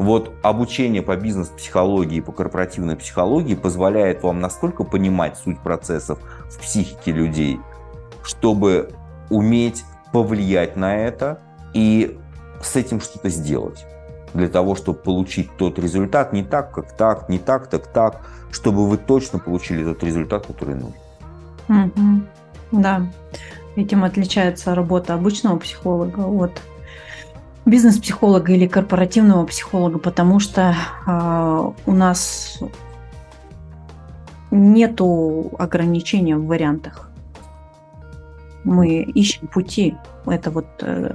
Вот обучение по бизнес-психологии по корпоративной психологии позволяет вам настолько понимать суть процессов в психике людей, чтобы уметь повлиять на это и с этим что-то сделать. Для того, чтобы получить тот результат не так, как так, не так, так, так, чтобы вы точно получили тот результат, который нужен. Угу. Да. Этим отличается работа обычного психолога от бизнес-психолога или корпоративного психолога, потому что э, у нас нету ограничения в вариантах. Мы ищем пути. Это вот, э,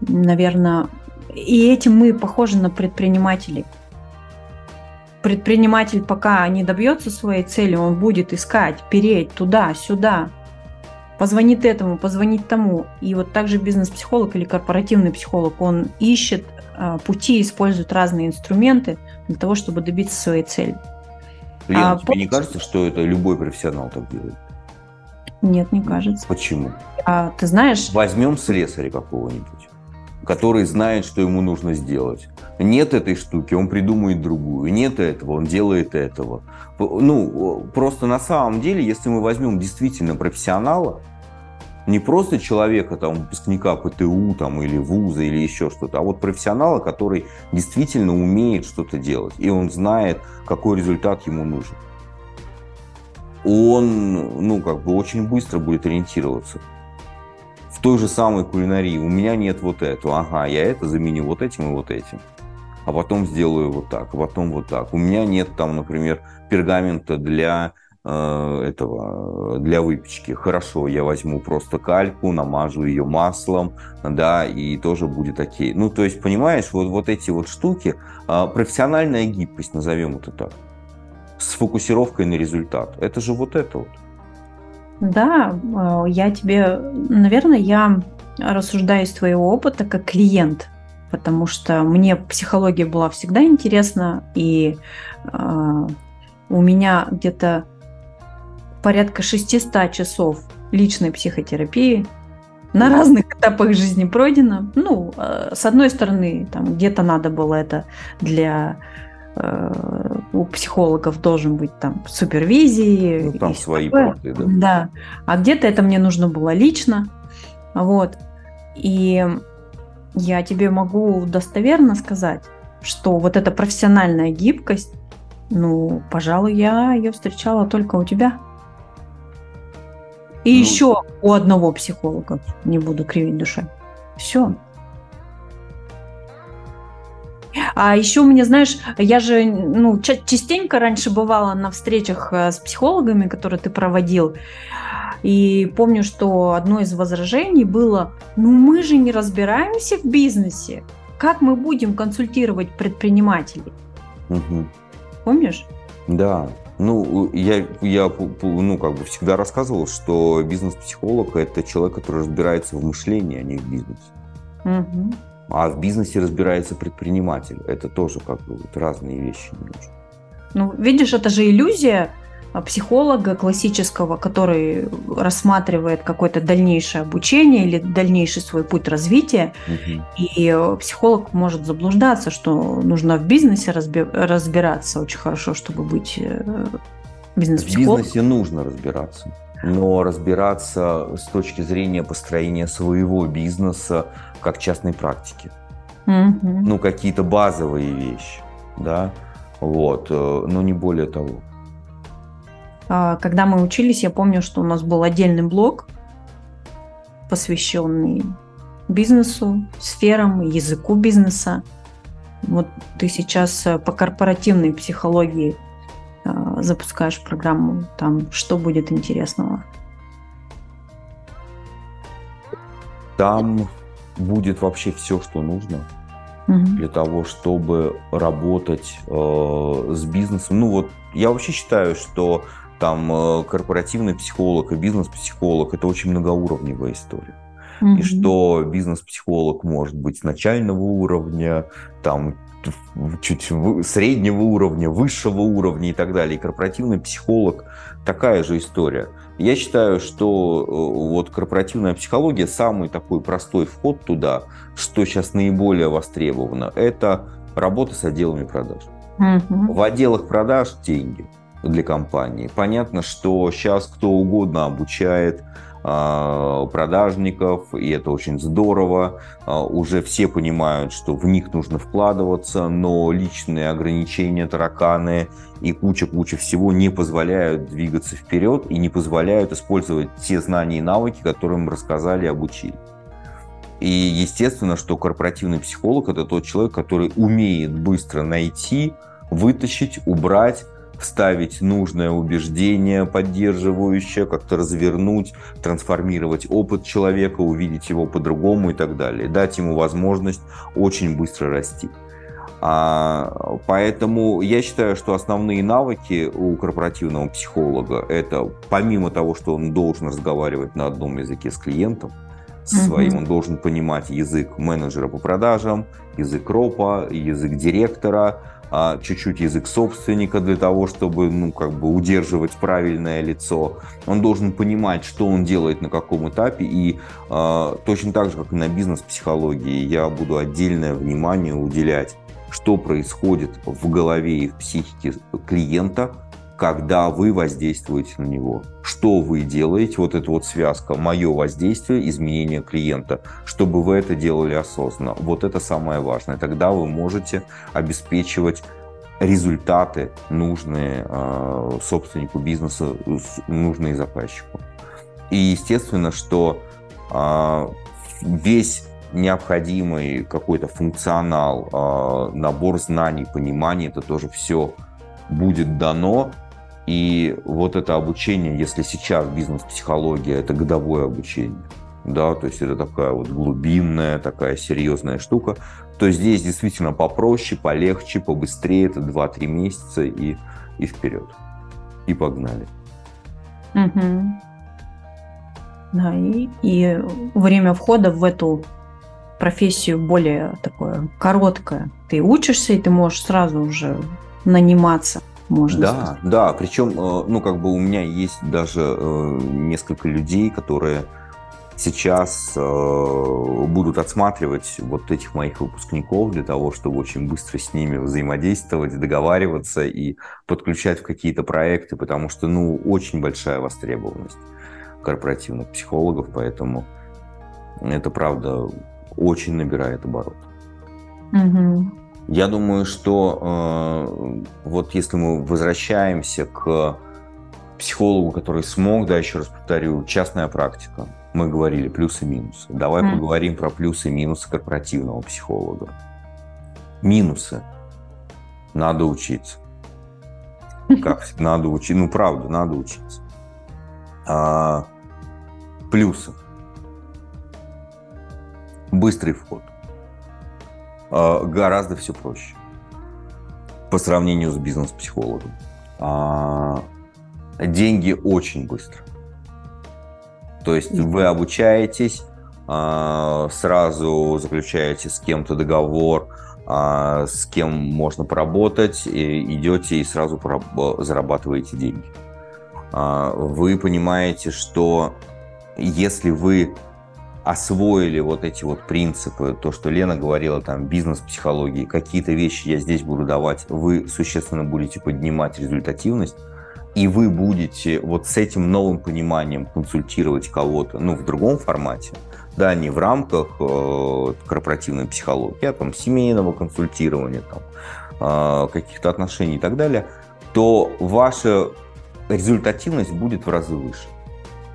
наверное, и этим мы похожи на предпринимателей. Предприниматель, пока не добьется своей цели, он будет искать, переть туда-сюда, позвонит этому, позвонит тому. И вот также бизнес-психолог или корпоративный психолог, он ищет а, пути, использует разные инструменты для того, чтобы добиться своей цели. Лена, а, тебе по... не кажется, что это любой профессионал так делает? Нет, не кажется. Почему? А, ты знаешь... Возьмем слесаря какого-нибудь, который знает, что ему нужно сделать. Нет этой штуки, он придумает другую. Нет этого, он делает этого. Ну, просто на самом деле, если мы возьмем действительно профессионала, не просто человека, там, выпускника ПТУ там, или вуза или еще что-то, а вот профессионала, который действительно умеет что-то делать, и он знает, какой результат ему нужен. Он, ну, как бы очень быстро будет ориентироваться. В той же самой кулинарии у меня нет вот этого, ага, я это заменю вот этим и вот этим а потом сделаю вот так, а потом вот так. У меня нет там, например, пергамента для этого для выпечки. Хорошо, я возьму просто кальку, намажу ее маслом, да, и тоже будет окей. Ну, то есть, понимаешь, вот, вот эти вот штуки, а, профессиональная гибкость, назовем это так, с фокусировкой на результат. Это же вот это вот. Да, э, я тебе, наверное, я рассуждаю из твоего опыта как клиент, потому что мне психология была всегда интересна, и э, у меня где-то порядка 600 часов личной психотерапии на разных этапах жизни пройдено. Ну, э, с одной стороны, там где-то надо было это для э, у психологов должен быть там супервизии. Ну, там свои такое. порты, да. Да. А где-то это мне нужно было лично. Вот. И я тебе могу достоверно сказать, что вот эта профессиональная гибкость, ну, пожалуй, я ее встречала только у тебя. И ну, еще у одного психолога, не буду кривить душе. Все. А еще у меня, знаешь, я же ну, частенько раньше бывала на встречах э, с психологами, которые ты проводил. И помню, что одно из возражений было, ну мы же не разбираемся в бизнесе. Как мы будем консультировать предпринимателей? Угу. Помнишь? Да. Ну, я, я ну, как бы всегда рассказывал, что бизнес-психолог – это человек, который разбирается в мышлении, а не в бизнесе. Угу. А в бизнесе разбирается предприниматель. Это тоже как бы вот разные вещи немножко. Ну, видишь, это же иллюзия психолога классического, который рассматривает какое-то дальнейшее обучение или дальнейший свой путь развития. Угу. И э, психолог может заблуждаться, что нужно в бизнесе разби- разбираться очень хорошо, чтобы быть э, бизнес-психологом. В бизнесе нужно разбираться. Но разбираться с точки зрения построения своего бизнеса как частной практики. Угу. Ну, какие-то базовые вещи, да, вот, э, но не более того. А, когда мы учились, я помню, что у нас был отдельный блок, посвященный бизнесу, сферам, языку бизнеса. Вот ты сейчас э, по корпоративной психологии а, запускаешь программу, там что будет интересного? Там будет вообще все, что нужно угу. для того, чтобы работать э, с бизнесом. Ну вот я вообще считаю, что там э, корпоративный психолог и бизнес-психолог это очень многоуровневая история. Mm-hmm. И что бизнес-психолог может быть начального уровня, там чуть среднего уровня, высшего уровня и так далее. И корпоративный психолог такая же история. Я считаю, что э, вот корпоративная психология самый такой простой вход туда, что сейчас наиболее востребовано, это работа с отделами продаж. Угу. В отделах продаж деньги для компании. Понятно, что сейчас кто угодно обучает а, продажников, и это очень здорово. А, уже все понимают, что в них нужно вкладываться, но личные ограничения, тараканы и куча-куча всего не позволяют двигаться вперед и не позволяют использовать те знания и навыки, которые им рассказали и обучили. И естественно, что корпоративный психолог – это тот человек, который умеет быстро найти, вытащить, убрать вставить нужное убеждение поддерживающее, как-то развернуть, трансформировать опыт человека, увидеть его по-другому и так далее. Дать ему возможность очень быстро расти. А, поэтому я считаю, что основные навыки у корпоративного психолога это помимо того, что он должен разговаривать на одном языке с клиентом, своим, он должен понимать язык менеджера по продажам, язык ропа, язык директора, а, чуть-чуть язык собственника для того, чтобы, ну, как бы удерживать правильное лицо. Он должен понимать, что он делает на каком этапе, и э, точно так же, как и на бизнес-психологии, я буду отдельное внимание уделять, что происходит в голове и в психике клиента, когда вы воздействуете на него. Что вы делаете, вот эта вот связка, мое воздействие, изменение клиента, чтобы вы это делали осознанно. Вот это самое важное. Тогда вы можете обеспечивать результаты, нужные э, собственнику бизнеса, нужные заказчику. И естественно, что э, весь необходимый какой-то функционал, э, набор знаний, понимания, это тоже все будет дано и вот это обучение, если сейчас бизнес-психология – это годовое обучение, да, то есть это такая вот глубинная, такая серьезная штука, то здесь действительно попроще, полегче, побыстрее, это 2-3 месяца и, и вперед. И погнали. Угу. Да, и, и время входа в эту профессию более такое короткое. Ты учишься, и ты можешь сразу уже наниматься можно да, сказать. Да, причем, э, ну, как бы у меня есть даже э, несколько людей, которые сейчас э, будут отсматривать вот этих моих выпускников для того, чтобы очень быстро с ними взаимодействовать, договариваться и подключать в какие-то проекты, потому что, ну, очень большая востребованность корпоративных психологов, поэтому это, правда, очень набирает оборот. Угу. Я думаю, что э, вот если мы возвращаемся к психологу, который смог, да, еще раз повторю, частная практика. Мы говорили плюсы и минусы. Давай mm. поговорим про плюсы и минусы корпоративного психолога. Минусы. Надо учиться. Как надо учиться. Ну, правда, надо учиться. А, плюсы. Быстрый вход. А, гораздо все проще. По сравнению с бизнес-психологом. А, деньги очень быстро. То есть вы обучаетесь, а, сразу заключаете с кем-то договор, с кем можно поработать, идете и сразу зарабатываете деньги. Вы понимаете, что если вы освоили вот эти вот принципы, то, что Лена говорила, там, бизнес-психологии, какие-то вещи я здесь буду давать, вы существенно будете поднимать результативность, и вы будете вот с этим новым пониманием консультировать кого-то, ну, в другом формате – да, не в рамках э, корпоративной психологии, а там семейного консультирования, там, э, каких-то отношений и так далее, то ваша результативность будет в разы выше.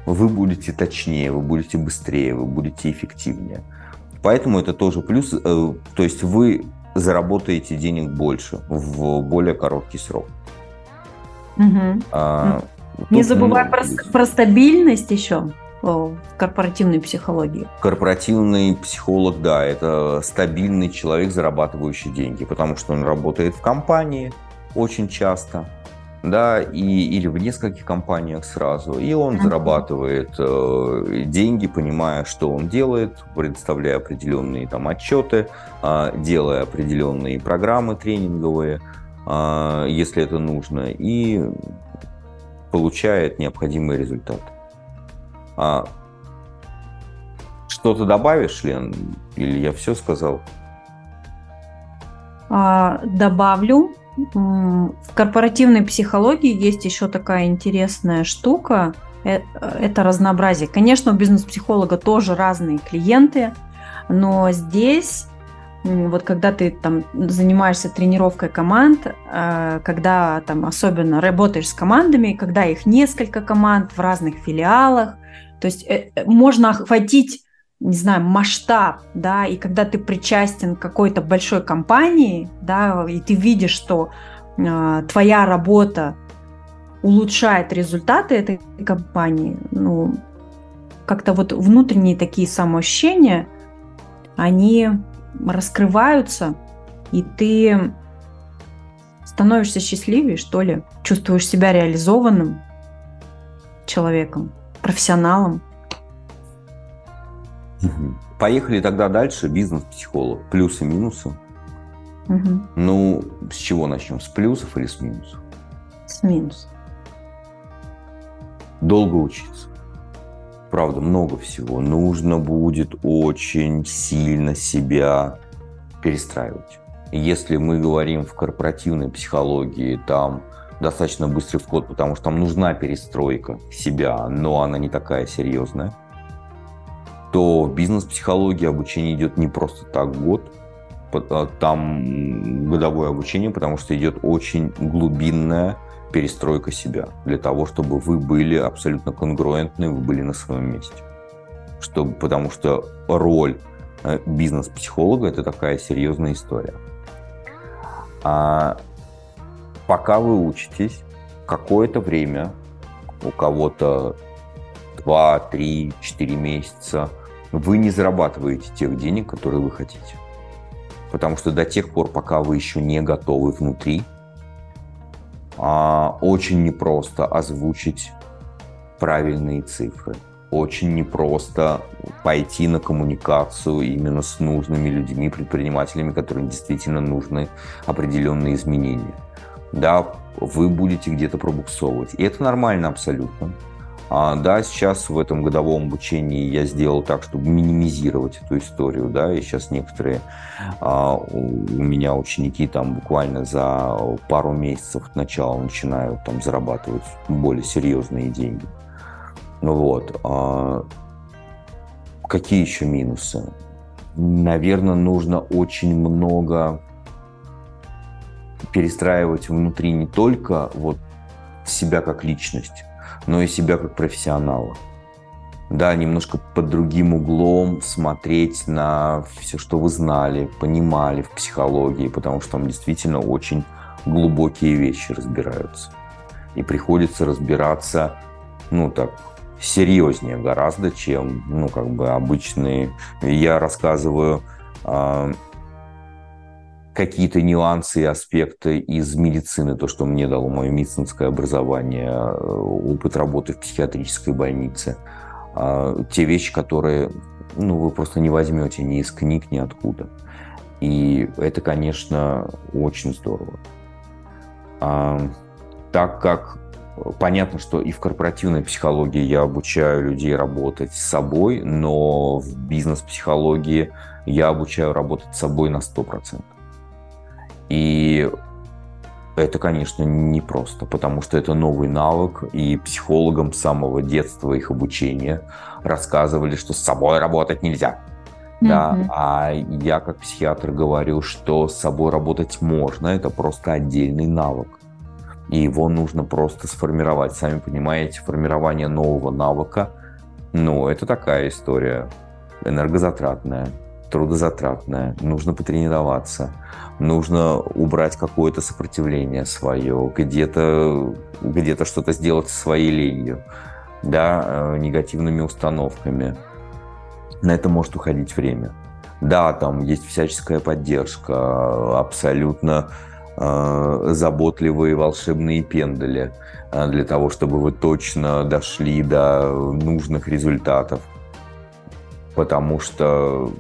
Вы будете точнее, вы будете быстрее, вы будете эффективнее. Поэтому это тоже плюс, э, то есть вы заработаете денег больше в более короткий срок. Угу. А, Не забывай про, про стабильность еще в корпоративной психологии? Корпоративный психолог, да, это стабильный человек, зарабатывающий деньги, потому что он работает в компании очень часто, да, и, или в нескольких компаниях сразу, и он зарабатывает э, деньги, понимая, что он делает, предоставляя определенные там отчеты, э, делая определенные программы тренинговые, э, если это нужно, и получает необходимый результат. А что-то добавишь, Лен? Или я все сказал? А, добавлю. В корпоративной психологии есть еще такая интересная штука. Э, это разнообразие. Конечно, у бизнес-психолога тоже разные клиенты, но здесь вот когда ты там занимаешься тренировкой команд, э, когда там особенно работаешь с командами, когда их несколько команд в разных филиалах, то есть э, можно охватить не знаю, масштаб, да, и когда ты причастен к какой-то большой компании, да, и ты видишь, что э, твоя работа улучшает результаты этой компании, ну, как-то вот внутренние такие самоощущения, они раскрываются, и ты становишься счастливее, что ли, чувствуешь себя реализованным человеком профессионалом. Поехали тогда дальше. Бизнес-психолог. Плюсы, минусы. Угу. Ну, с чего начнем? С плюсов или с минусов? С минусов. Долго учиться. Правда, много всего. Нужно будет очень сильно себя перестраивать. Если мы говорим в корпоративной психологии, там достаточно быстрый вход, потому что там нужна перестройка себя, но она не такая серьезная, то в бизнес-психологии обучение идет не просто так год, а там годовое обучение, потому что идет очень глубинная перестройка себя для того, чтобы вы были абсолютно конгруентны, вы были на своем месте. Чтобы, потому что роль э, бизнес-психолога – это такая серьезная история. А пока вы учитесь, какое-то время, у кого-то 2, 3, 4 месяца, вы не зарабатываете тех денег, которые вы хотите. Потому что до тех пор, пока вы еще не готовы внутри, а, очень непросто озвучить правильные цифры. Очень непросто пойти на коммуникацию именно с нужными людьми, предпринимателями, которым действительно нужны определенные изменения да, вы будете где-то пробуксовывать. И это нормально абсолютно. А, да, сейчас в этом годовом обучении я сделал так, чтобы минимизировать эту историю, да, и сейчас некоторые а, у меня ученики там буквально за пару месяцев от начала начинают там зарабатывать более серьезные деньги. Вот. А, какие еще минусы? Наверное, нужно очень много перестраивать внутри не только вот себя как личность, но и себя как профессионала. да, немножко под другим углом смотреть на все, что вы знали, понимали в психологии, потому что там действительно очень глубокие вещи разбираются. И приходится разбираться, ну так, серьезнее гораздо, чем, ну, как бы обычные. Я рассказываю э, какие-то нюансы и аспекты из медицины, то, что мне дало мое медицинское образование, э, опыт работы в психиатрической больнице – а, те вещи, которые ну, вы просто не возьмете ни из книг, ни откуда. И это, конечно, очень здорово. А, так как понятно, что и в корпоративной психологии я обучаю людей работать с собой, но в бизнес-психологии я обучаю работать с собой на 100%. И это, конечно, непросто, потому что это новый навык, и психологам с самого детства их обучения рассказывали, что с собой работать нельзя. Mm-hmm. Да, а я как психиатр говорю, что с собой работать можно, это просто отдельный навык. И его нужно просто сформировать. Сами понимаете, формирование нового навыка, ну, это такая история энергозатратная трудозатратная, нужно потренироваться, нужно убрать какое-то сопротивление свое, где-то где что-то сделать со своей ленью, да, э, негативными установками. На это может уходить время. Да, там есть всяческая поддержка, абсолютно э, заботливые волшебные пендали э, для того, чтобы вы точно дошли до нужных результатов. Потому что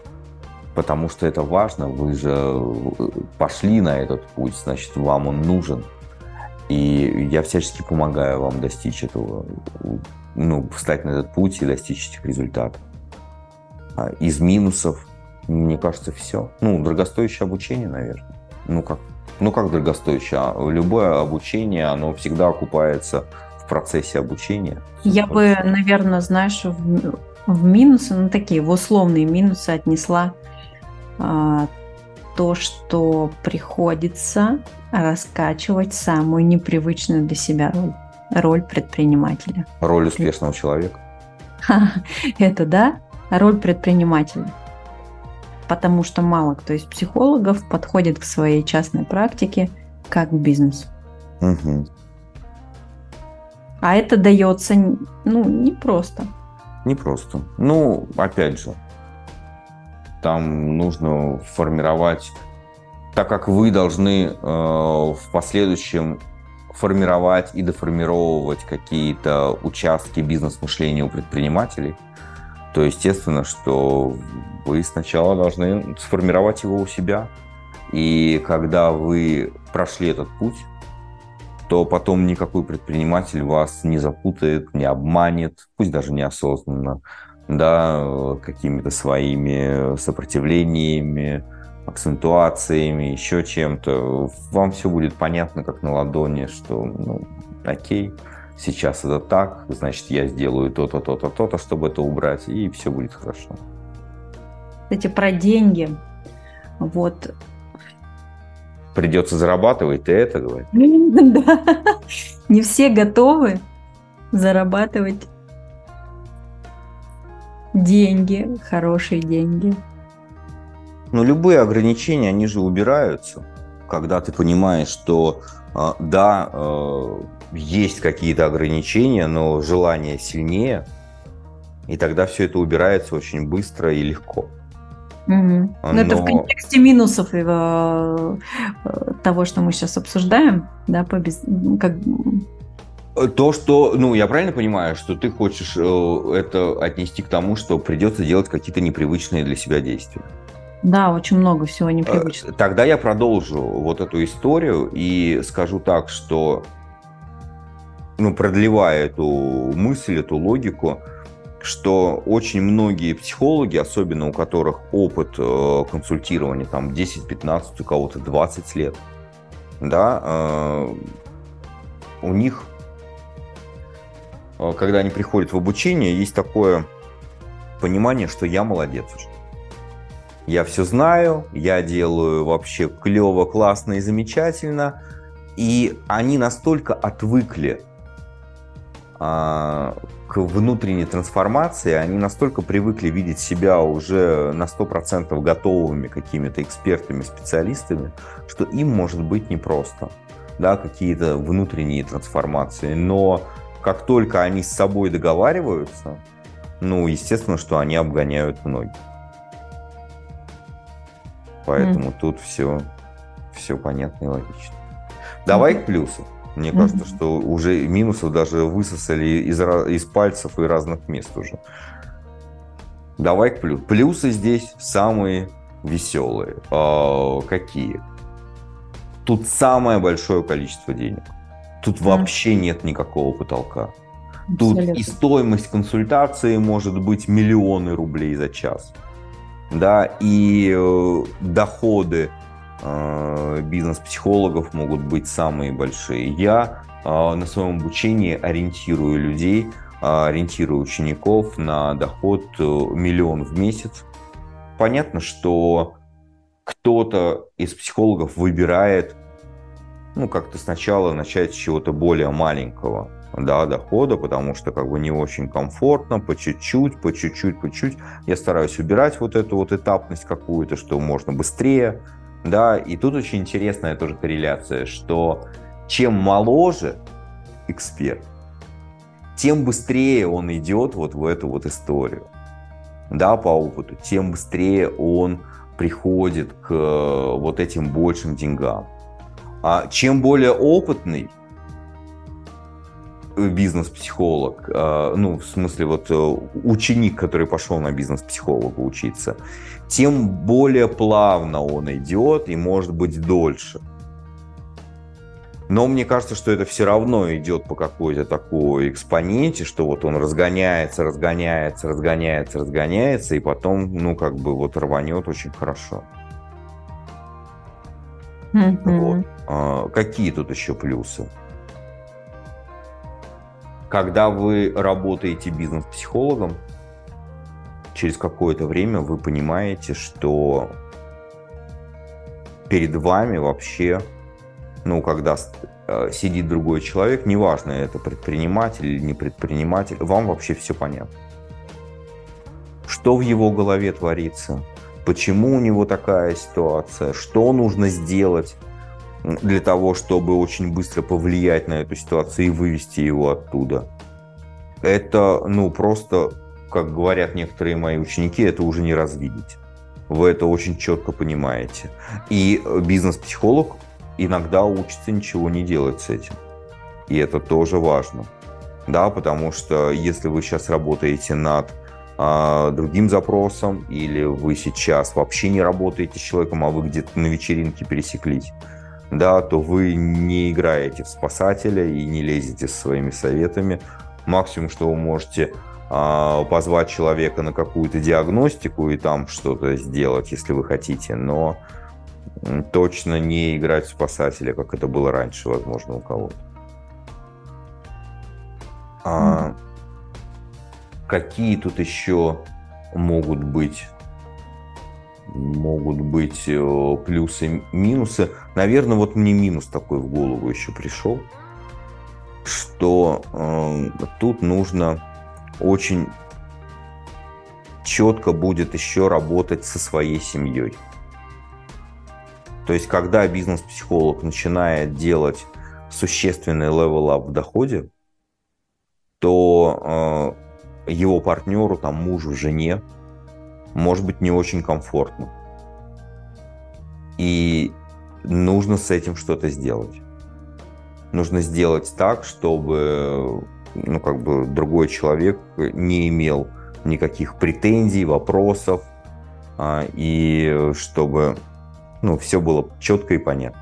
потому что это важно, вы же э, пошли на этот путь, значит, вам он нужен. И я всячески помогаю вам достичь этого, ну, встать на этот путь и достичь этих результатов. А из минусов, мне кажется, все. Ну, дорогостоящее обучение, наверное. Ну, как, ну, как дорогостоящее? А любое обучение, оно всегда окупается в процессе обучения. Я бы, наверное, знаешь, в, в минусы, ну, такие, в условные минусы отнесла то, что приходится раскачивать самую непривычную для себя роль. Роль предпринимателя. Роль успешного человека. Это да, роль предпринимателя. Потому что мало кто из психологов подходит к своей частной практике как к бизнесу. Угу. А это дается ну, непросто. Непросто. Ну, опять же, там нужно формировать, так как вы должны э, в последующем формировать и деформировать какие-то участки бизнес-мышления у предпринимателей, то естественно, что вы сначала должны сформировать его у себя. И когда вы прошли этот путь, то потом никакой предприниматель вас не запутает, не обманет, пусть даже неосознанно да, какими-то своими сопротивлениями, акцентуациями, еще чем-то. Вам все будет понятно, как на ладони, что, ну, окей, сейчас это так, значит, я сделаю то-то, то-то, то-то, чтобы это убрать, и все будет хорошо. Кстати, про деньги. Вот. Придется зарабатывать, ты это говоришь? Да. Не все готовы зарабатывать деньги, хорошие деньги. Но любые ограничения, они же убираются, когда ты понимаешь, что а, да, э, есть какие-то ограничения, но желание сильнее, и тогда все это убирается очень быстро и легко. Угу. Но... Но это в контексте минусов его, э, того, что мы сейчас обсуждаем, да, по без... как то, что, ну, я правильно понимаю, что ты хочешь э, это отнести к тому, что придется делать какие-то непривычные для себя действия? Да, очень много всего непривычного. Э, тогда я продолжу вот эту историю и скажу так, что, ну, продлевая эту мысль, эту логику, что очень многие психологи, особенно у которых опыт э, консультирования там 10-15, у кого-то 20 лет, да, у них когда они приходят в обучение, есть такое понимание, что я молодец. Я все знаю, я делаю вообще клево, классно и замечательно. И они настолько отвыкли а, к внутренней трансформации, они настолько привыкли видеть себя уже на 100% готовыми какими-то экспертами, специалистами, что им может быть непросто. Да, какие-то внутренние трансформации. Но как только они с собой договариваются, ну, естественно, что они обгоняют многих. Поэтому mm. тут все, все понятно и логично. Давай mm. к плюсу. Мне mm-hmm. кажется, что уже минусов даже высосали из, из пальцев и разных мест уже. Давай к плюсу. Плюсы здесь самые веселые. А, какие? Тут самое большое количество денег. Тут mm-hmm. вообще нет никакого потолка. Тут Абсолютно. и стоимость консультации может быть миллионы рублей за час. Да, и э, доходы Э, бизнес-психологов могут быть самые большие. Я э, на своем обучении ориентирую людей, э, ориентирую учеников на доход миллион в месяц. Понятно, что кто-то из психологов выбирает, ну, как-то сначала начать с чего-то более маленького, да, дохода, потому что как бы не очень комфортно, по чуть-чуть, по чуть-чуть, по чуть-чуть. Я стараюсь убирать вот эту вот этапность какую-то, что можно быстрее, да, и тут очень интересная тоже корреляция, что чем моложе эксперт, тем быстрее он идет вот в эту вот историю, да, по опыту, тем быстрее он приходит к вот этим большим деньгам. А чем более опытный бизнес-психолог, а, ну, в смысле, вот э, ученик, который пошел на бизнес-психолога учиться, тем более плавно он идет и может быть дольше. Но мне кажется, что это все равно идет по какой-то такой экспоненте, что вот он разгоняется, разгоняется, разгоняется, разгоняется, и потом, ну, как бы вот рванет очень хорошо. Mm-hmm. Вот. А, какие тут еще плюсы? Когда вы работаете бизнес-психологом, через какое-то время вы понимаете, что перед вами вообще, ну, когда э, сидит другой человек, неважно, это предприниматель или не предприниматель, вам вообще все понятно. Что в его голове творится, почему у него такая ситуация, что нужно сделать, для того, чтобы очень быстро повлиять на эту ситуацию и вывести его оттуда. Это, ну, просто, как говорят некоторые мои ученики, это уже не развидеть. Вы это очень четко понимаете. И бизнес-психолог иногда учится ничего не делать с этим. И это тоже важно. Да, потому что если вы сейчас работаете над а, другим запросом, или вы сейчас вообще не работаете с человеком, а вы где-то на вечеринке пересеклись, да, то вы не играете в спасателя и не лезете со своими советами. Максимум, что вы можете а, позвать человека на какую-то диагностику и там что-то сделать, если вы хотите, но точно не играть в спасателя, как это было раньше, возможно, у кого-то. А, какие тут еще могут быть могут быть э, плюсы, минусы. Наверное, вот мне минус такой в голову еще пришел, что э, тут нужно очень четко будет еще работать со своей семьей. То есть, когда бизнес-психолог начинает делать существенный level up в доходе, то э, его партнеру, там, мужу, жене может быть не очень комфортно. И нужно с этим что-то сделать. Нужно сделать так, чтобы ну, как бы другой человек не имел никаких претензий, вопросов, а, и чтобы ну, все было четко и понятно.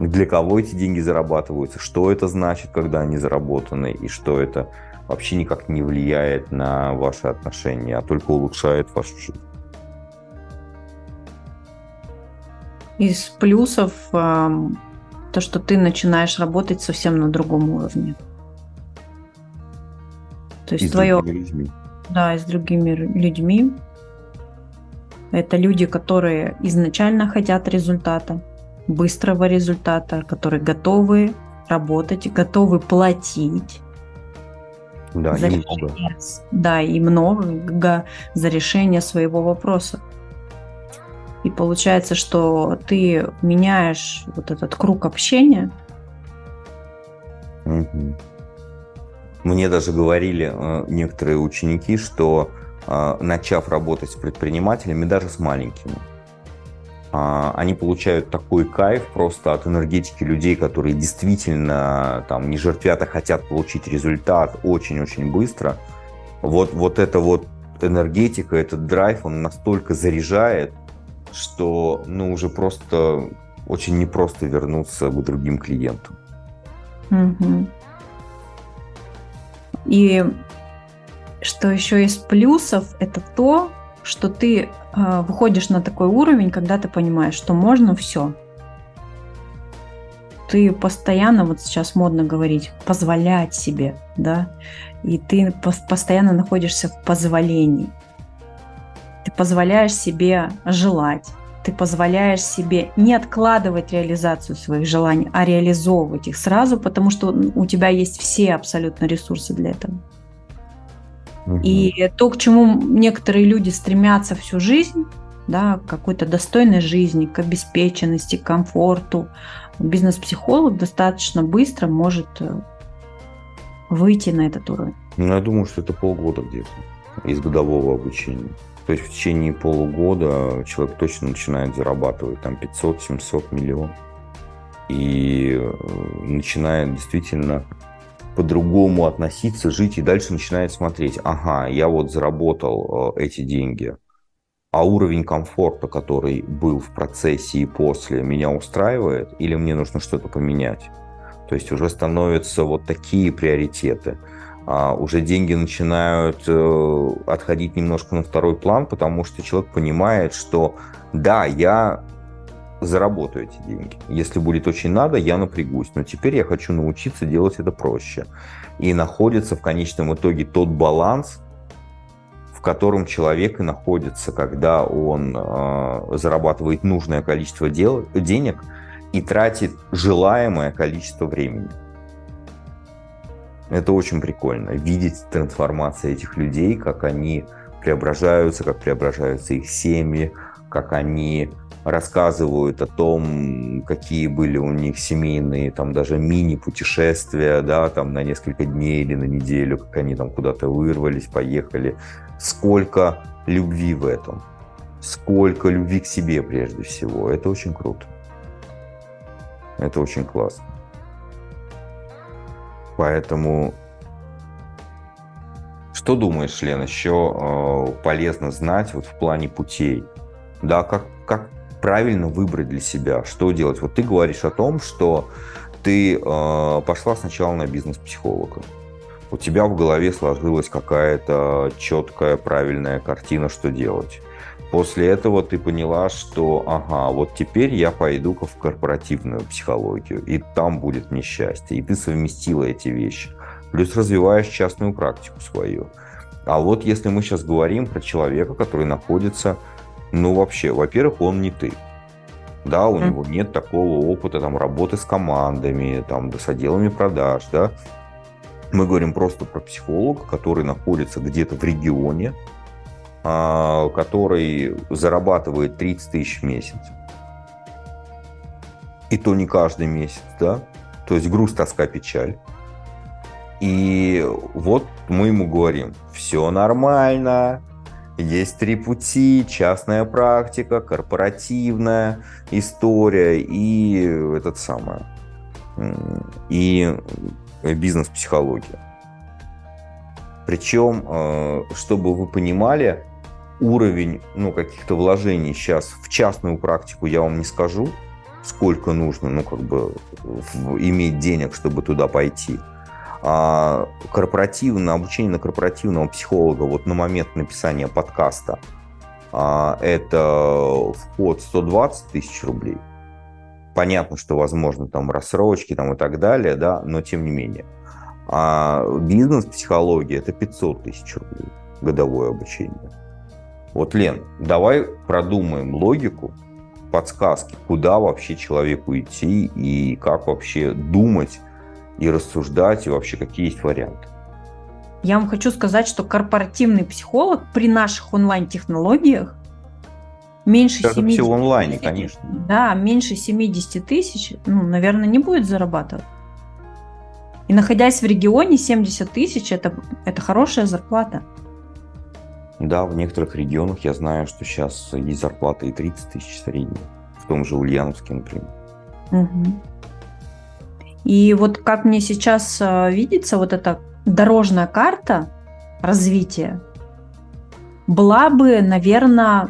Для кого эти деньги зарабатываются, что это значит, когда они заработаны, и что это вообще никак не влияет на ваши отношения, а только улучшает вашу жизнь. Из плюсов то, что ты начинаешь работать совсем на другом уровне. То есть и твое... Людьми. Да, и с другими людьми. Это люди, которые изначально хотят результата, быстрого результата, которые готовы работать, готовы платить. Да, за и решение, много. да, и много за решение своего вопроса. И получается, что ты меняешь вот этот круг общения. Мгм. Мне даже говорили э, некоторые ученики, что э, начав работать с предпринимателями, даже с маленькими, а, они получают такой кайф просто от энергетики людей, которые действительно там не жертвят, а хотят получить результат очень-очень быстро. Вот, вот эта вот энергетика, этот драйв, он настолько заряжает, что ну, уже просто очень непросто вернуться к другим клиентам. Мгм. И что еще из плюсов, это то, что ты э, выходишь на такой уровень, когда ты понимаешь, что можно все. Ты постоянно, вот сейчас модно говорить, позволять себе, да, и ты пос- постоянно находишься в позволении. Ты позволяешь себе желать, ты позволяешь себе не откладывать реализацию своих желаний, а реализовывать их сразу, потому что у тебя есть все абсолютно ресурсы для этого. И то, к чему некоторые люди стремятся всю жизнь, да, к какой-то достойной жизни, к обеспеченности, к комфорту, бизнес-психолог достаточно быстро может э, выйти на этот уровень. Ну, я думаю, что это полгода где-то из годового обучения. То есть в течение полугода человек точно начинает зарабатывать там 500-700 миллионов. И э, начинает действительно по-другому относиться, жить и дальше начинает смотреть, ага, я вот заработал э, эти деньги, а уровень комфорта, который был в процессе и после, меня устраивает или мне нужно что-то поменять? То есть уже становятся вот такие приоритеты. А, уже деньги начинают э, отходить немножко на второй план, потому что человек понимает, что да, я заработаю эти деньги. Если будет очень надо, я напрягусь. Но теперь я хочу научиться делать это проще. И находится в конечном итоге тот баланс, в котором человек и находится, когда он э, зарабатывает нужное количество дел, денег и тратит желаемое количество времени. Это очень прикольно. Видеть трансформацию этих людей, как они преображаются, как преображаются их семьи, как они рассказывают о том, какие были у них семейные, там даже мини-путешествия, да, там на несколько дней или на неделю, как они там куда-то вырвались, поехали. Сколько любви в этом, сколько любви к себе прежде всего. Это очень круто. Это очень классно. Поэтому что думаешь, Лен, еще э, полезно знать вот в плане путей? Да, как, правильно выбрать для себя, что делать? Вот ты говоришь о том, что ты э, пошла сначала на бизнес-психолога. У тебя в голове сложилась какая-то четкая, правильная картина, что делать. После этого ты поняла, что, ага, вот теперь я пойду в корпоративную психологию, и там будет несчастье. И ты совместила эти вещи. Плюс развиваешь частную практику свою. А вот если мы сейчас говорим про человека, который находится, ну вообще, во-первых, он не ты. Да, у mm. него нет такого опыта там, работы с командами, там, да, с отделами продаж, да. Мы говорим просто про психолога, который находится где-то в регионе, а, который зарабатывает 30 тысяч в месяц. И то не каждый месяц, да. То есть груз, тоска, печаль. И вот мы ему говорим, все нормально, есть три пути, частная практика, корпоративная история и этот самое, и бизнес-психология. Причем, э, чтобы вы понимали, уровень ну, каких-то вложений сейчас в частную практику я вам не скажу, сколько нужно, ну, как бы, иметь денег, чтобы туда пойти. А корпоративное обучение на корпоративного психолога вот на момент написания подкаста а, это вход 120 тысяч рублей. Понятно, что возможно там рассрочки там и так далее, да, но тем не менее. А бизнес-психология это 500 тысяч рублей годовое обучение. Вот, Лен, давай продумаем логику, подсказки, куда вообще человеку идти и как вообще думать и рассуждать, и вообще какие есть варианты. Я вам хочу сказать, что корпоративный психолог при наших онлайн-технологиях меньше Даже 70 все в онлайне, конечно. Да, меньше 70 тысяч, ну, наверное, не будет зарабатывать. И находясь в регионе, 70 тысяч это, это хорошая зарплата. Да, в некоторых регионах я знаю, что сейчас есть зарплата и 30 тысяч средняя. В том же Ульяновске, например. Угу. И вот как мне сейчас э, видится, вот эта дорожная карта развития была бы, наверное,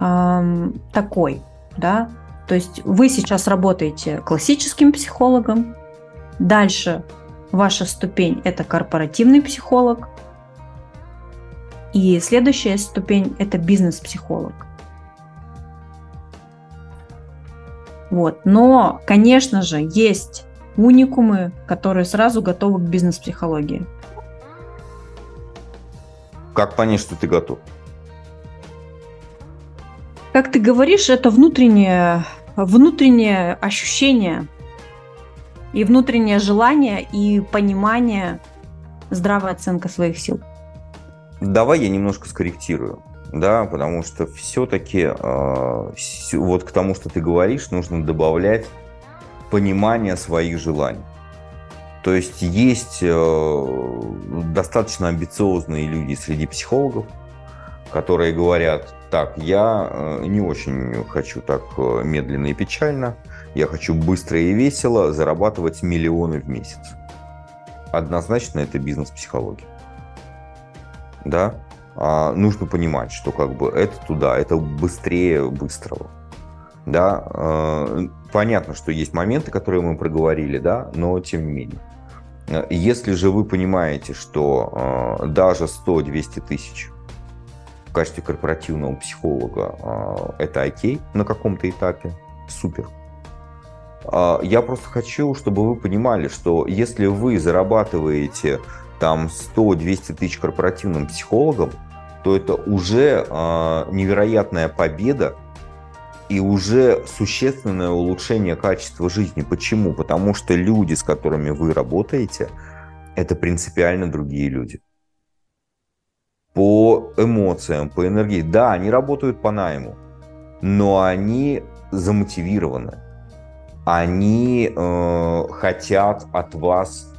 эм, такой, да, то есть вы сейчас работаете классическим психологом, дальше ваша ступень – это корпоративный психолог, и следующая ступень – это бизнес-психолог. Вот. Но, конечно же, есть уникумы, которые сразу готовы к бизнес-психологии. Как понять, что ты готов? Как ты говоришь, это внутреннее, внутреннее ощущение и внутреннее желание и понимание, здравая оценка своих сил. Давай я немножко скорректирую, да, потому что все-таки э, вот к тому, что ты говоришь, нужно добавлять понимание своих желаний. То есть есть э, достаточно амбициозные люди среди психологов, которые говорят, так, я э, не очень хочу так э, медленно и печально, я хочу быстро и весело зарабатывать миллионы в месяц. Однозначно это бизнес-психология да, нужно понимать, что как бы это туда, это быстрее быстрого. Да, а, понятно, что есть моменты, которые мы проговорили, да, но тем не менее. Если же вы понимаете, что а, даже 100-200 тысяч в качестве корпоративного психолога а, это окей на каком-то этапе, супер. А, я просто хочу, чтобы вы понимали, что если вы зарабатываете там 100-200 тысяч корпоративным психологам, то это уже э, невероятная победа и уже существенное улучшение качества жизни. Почему? Потому что люди, с которыми вы работаете, это принципиально другие люди. По эмоциям, по энергии. Да, они работают по найму, но они замотивированы. Они э, хотят от вас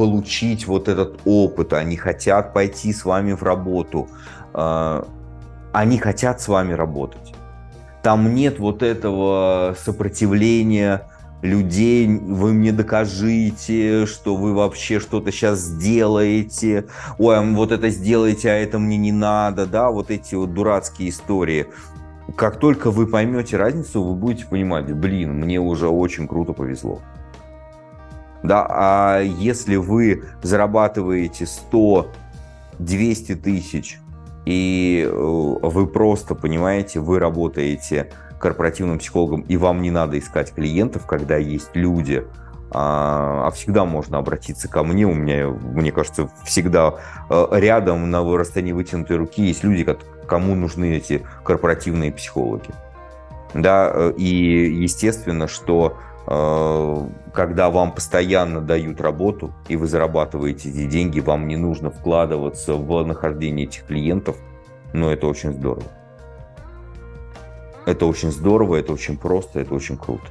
получить вот этот опыт, они хотят пойти с вами в работу, а, они хотят с вами работать. Там нет вот этого сопротивления людей, вы мне докажите, что вы вообще что-то сейчас сделаете, ой, а вот это сделаете, а это мне не надо, да, вот эти вот дурацкие истории. Как только вы поймете разницу, вы будете понимать, блин, мне уже очень круто повезло. Да, а если вы зарабатываете 100-200 тысяч, и э, вы просто, понимаете, вы работаете корпоративным психологом, и вам не надо искать клиентов, когда есть люди, а, а всегда можно обратиться ко мне. У меня, мне кажется, всегда э, рядом на расстоянии вытянутой руки есть люди, кому нужны эти корпоративные психологи. Да, э, и естественно, что когда вам постоянно дают работу, и вы зарабатываете эти деньги, вам не нужно вкладываться в нахождение этих клиентов, но это очень здорово. Это очень здорово, это очень просто, это очень круто.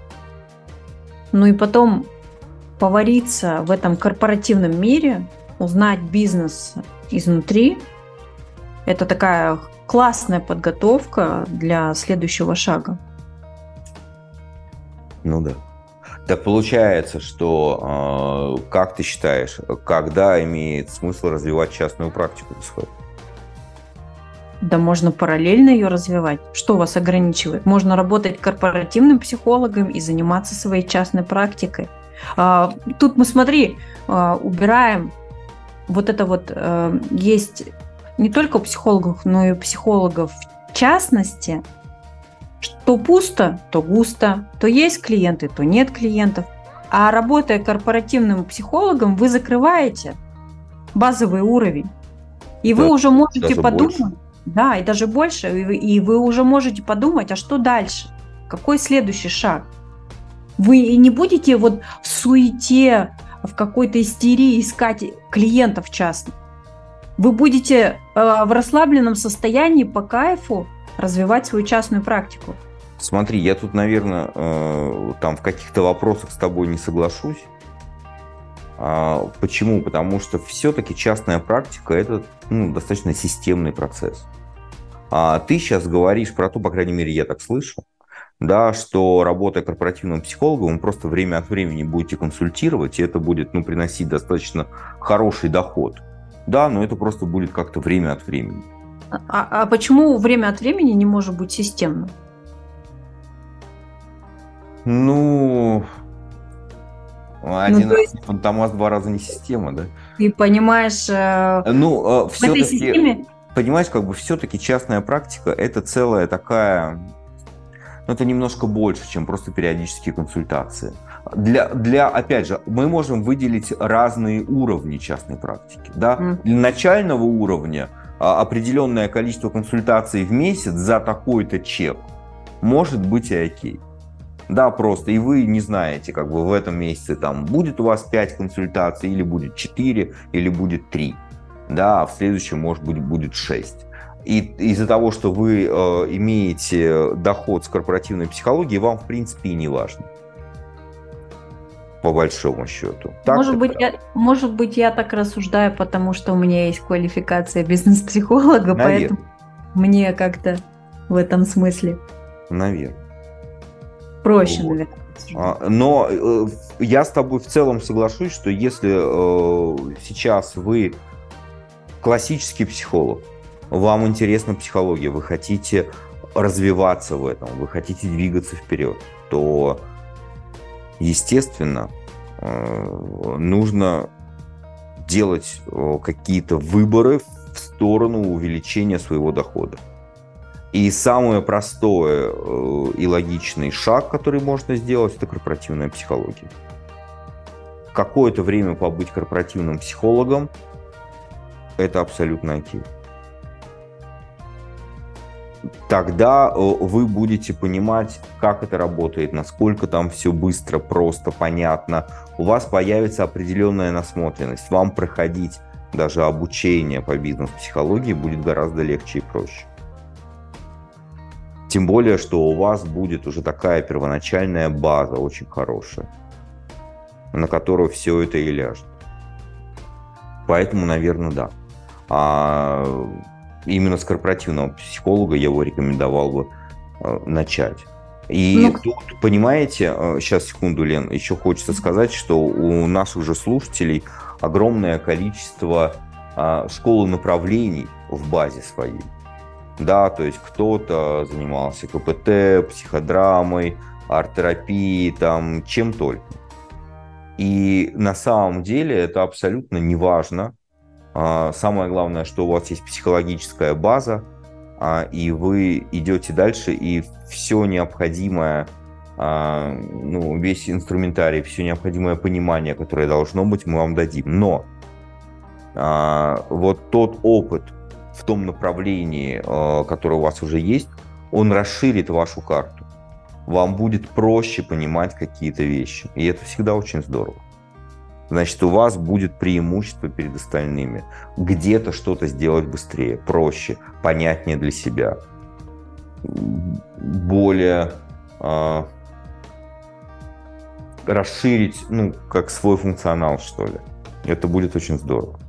Ну и потом повариться в этом корпоративном мире, узнать бизнес изнутри, это такая классная подготовка для следующего шага. Ну да. Так получается, что, э, как ты считаешь, когда имеет смысл развивать частную практику Да можно параллельно ее развивать. Что вас ограничивает? Можно работать корпоративным психологом и заниматься своей частной практикой. А, тут мы, смотри, а, убираем вот это вот, э, есть не только у психологов, но и у психологов в частности – что пусто, то густо, то есть клиенты, то нет клиентов. А работая корпоративным психологом, вы закрываете базовый уровень. И да, вы уже можете подумать, больше. да, и даже больше, и вы, и вы уже можете подумать, а что дальше? Какой следующий шаг? Вы не будете вот в суете, в какой-то истерии искать клиентов частных. Вы будете э, в расслабленном состоянии по кайфу развивать свою частную практику. Смотри, я тут, наверное, э, там в каких-то вопросах с тобой не соглашусь. А, почему? Потому что все-таки частная практика это ну, достаточно системный процесс. А ты сейчас говоришь про то, по крайней мере, я так слышу, да, что работая корпоративным психологом, вы просто время от времени будете консультировать, и это будет ну, приносить достаточно хороший доход. Да, но это просто будет как-то время от времени. А, а почему время от времени не может быть системным? Ну, один ну, раз есть... не фантомас, два раза не система, да? Ты понимаешь, э, ну, э, в этой системе... Понимаешь, как бы все-таки частная практика – это целая такая... Ну, это немножко больше, чем просто периодические консультации. Для, для, опять же, мы можем выделить разные уровни частной практики. Да? Mm. Для начального уровня определенное количество консультаций в месяц за такой-то чек может быть и окей. Да, просто. И вы не знаете, как бы в этом месяце там будет у вас 5 консультаций, или будет 4, или будет 3. Да, а в следующем, может быть, будет 6. И из-за того, что вы э, имеете доход с корпоративной психологии, вам, в принципе, и не важно. По большому счету. Так может, быть, я, может быть, я так рассуждаю, потому что у меня есть квалификация бизнес-психолога, поэтому мне как-то в этом смысле. Наверное. Проще, вот. наверное. А, но э, я с тобой в целом соглашусь, что если э, сейчас вы классический психолог, вам интересна психология, вы хотите развиваться в этом, вы хотите двигаться вперед, то, естественно, э, нужно делать какие-то выборы в сторону увеличения своего дохода. И самое простое э, и логичный шаг, который можно сделать, это корпоративная психология. Какое-то время побыть корпоративным психологом – это абсолютно окей. Тогда э, вы будете понимать, как это работает, насколько там все быстро, просто, понятно. У вас появится определенная насмотренность. Вам проходить даже обучение по бизнес-психологии будет гораздо легче и проще. Тем более, что у вас будет уже такая первоначальная база очень хорошая, на которую все это и ляжет. Поэтому, наверное, да. А именно с корпоративного психолога я его рекомендовал бы э, начать. И ну, тут, понимаете, сейчас, э, секунду, Лен, еще хочется сказать, что у наших же слушателей огромное количество а, школы направлений в базе своей да, то есть кто-то занимался КПТ, психодрамой, арт-терапией, там, чем только. И на самом деле это абсолютно не важно. А, самое главное, что у вас есть психологическая база, а, и вы идете дальше, и все необходимое, а, ну, весь инструментарий, все необходимое понимание, которое должно быть, мы вам дадим. Но вот тот опыт, в том направлении, которое у вас уже есть, он расширит вашу карту. Вам будет проще понимать какие-то вещи. И это всегда очень здорово. Значит, у вас будет преимущество перед остальными. Где-то что-то сделать быстрее, проще, понятнее для себя. Более э, расширить, ну, как свой функционал, что ли. Это будет очень здорово.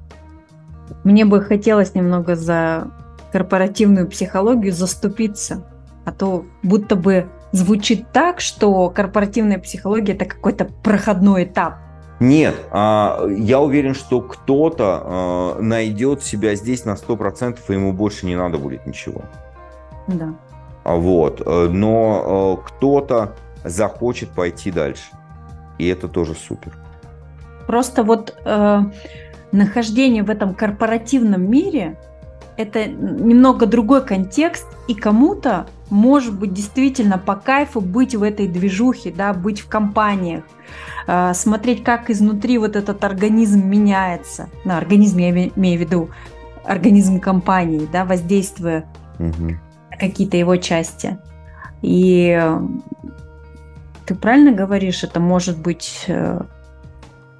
Мне бы хотелось немного за корпоративную психологию заступиться, а то будто бы звучит так, что корпоративная психология это какой-то проходной этап. Нет, а, я уверен, что кто-то а, найдет себя здесь на 100%, и ему больше не надо будет ничего. Да. А вот, э, но э, кто-то захочет пойти дальше, и это тоже супер. Просто вот э, нахождение в этом корпоративном мире это немного другой контекст, и кому-то может быть действительно по кайфу быть в этой движухе, да, быть в компаниях, э, смотреть, как изнутри вот этот организм меняется. На организм я имею в виду организм компании, да, воздействуя угу. на какие-то его части. И ты правильно говоришь, это может быть э,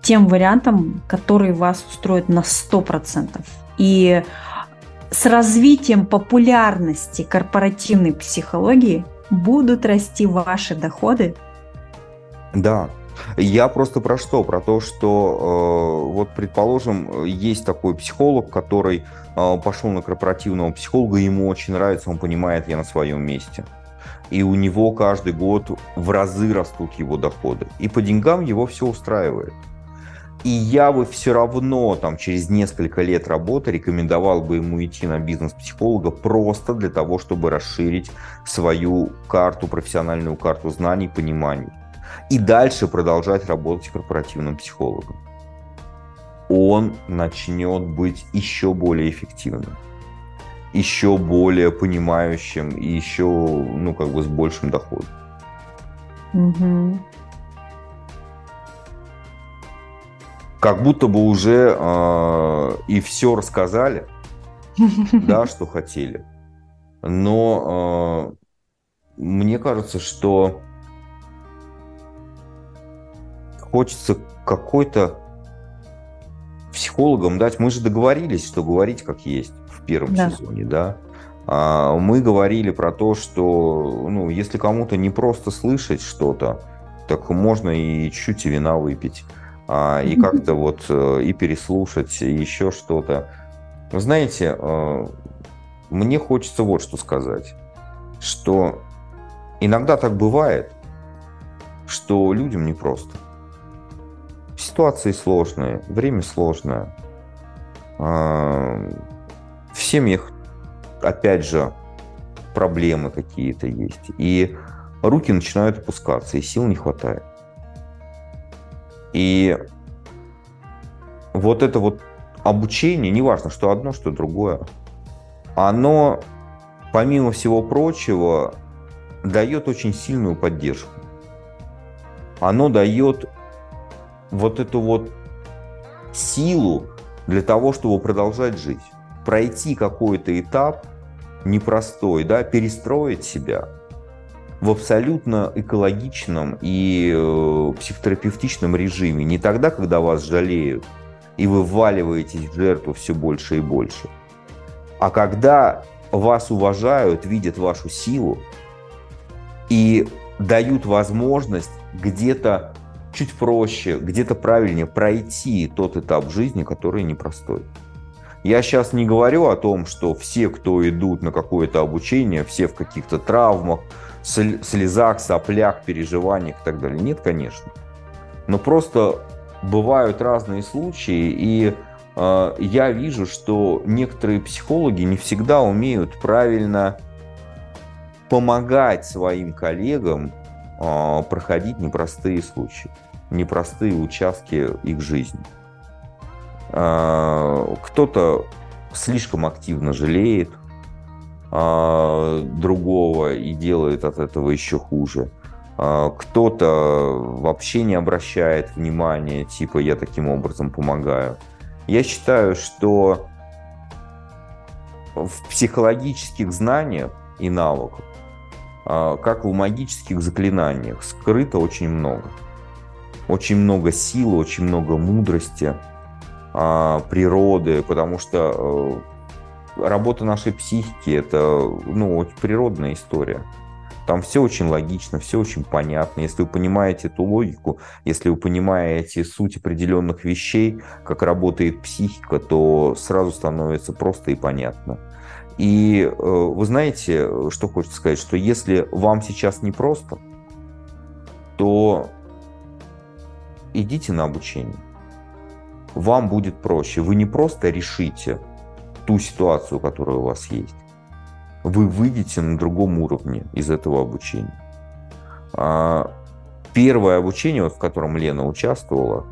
тем вариантом, который вас устроит на 100%. И с развитием популярности корпоративной психологии будут расти ваши доходы. Да, я просто про что? Про то, что э, вот, предположим, есть такой психолог, который э, пошел на корпоративного психолога, ему очень нравится, он понимает, я на своем месте. И у него каждый год в разы растут его доходы. И по деньгам его все устраивает. И я бы все равно там через несколько лет работы рекомендовал бы ему идти на бизнес-психолога просто для того, чтобы расширить свою карту, профессиональную карту знаний, пониманий. И дальше продолжать работать корпоративным психологом. Он начнет быть еще более эффективным, еще более понимающим и еще, ну, как бы с большим доходом. Угу. Как будто бы уже э, и все рассказали, да, что хотели. Но э, мне кажется, что хочется какой-то психологам дать. Мы же договорились, что говорить как есть в первом да. сезоне, да. А, мы говорили про то, что, ну, если кому-то не просто слышать что-то, так можно и чуть-чуть вина выпить а, и как-то вот э, и переслушать, и еще что-то. Вы знаете, э, мне хочется вот что сказать, что иногда так бывает, что людям непросто. Ситуации сложные, время сложное. А, в семьях, опять же, проблемы какие-то есть. И руки начинают опускаться, и сил не хватает. И вот это вот обучение, неважно, что одно, что другое, оно, помимо всего прочего, дает очень сильную поддержку. Оно дает вот эту вот силу для того, чтобы продолжать жить. Пройти какой-то этап непростой, да, перестроить себя – в абсолютно экологичном и э, психотерапевтичном режиме. Не тогда, когда вас жалеют, и вы вваливаетесь в жертву все больше и больше, а когда вас уважают, видят вашу силу и дают возможность где-то чуть проще, где-то правильнее пройти тот этап жизни, который непростой. Я сейчас не говорю о том, что все, кто идут на какое-то обучение, все в каких-то травмах, слезах, соплях, переживаниях и так далее. Нет, конечно. Но просто бывают разные случаи, и э, я вижу, что некоторые психологи не всегда умеют правильно помогать своим коллегам э, проходить непростые случаи, непростые участки их жизни. Э, кто-то слишком активно жалеет, а, другого и делает от этого еще хуже. А, кто-то вообще не обращает внимания, типа я таким образом помогаю. Я считаю, что в психологических знаниях и навыках, а, как в магических заклинаниях, скрыто очень много. Очень много силы, очень много мудрости, природы, потому что э, работа нашей психики это ну, природная история. Там все очень логично, все очень понятно. Если вы понимаете эту логику, если вы понимаете суть определенных вещей, как работает психика, то сразу становится просто и понятно. И э, вы знаете, что хочется сказать, что если вам сейчас непросто, то идите на обучение. Вам будет проще. Вы не просто решите, ту ситуацию, которая у вас есть. Вы выйдете на другом уровне из этого обучения. А, первое обучение, в котором Лена участвовала,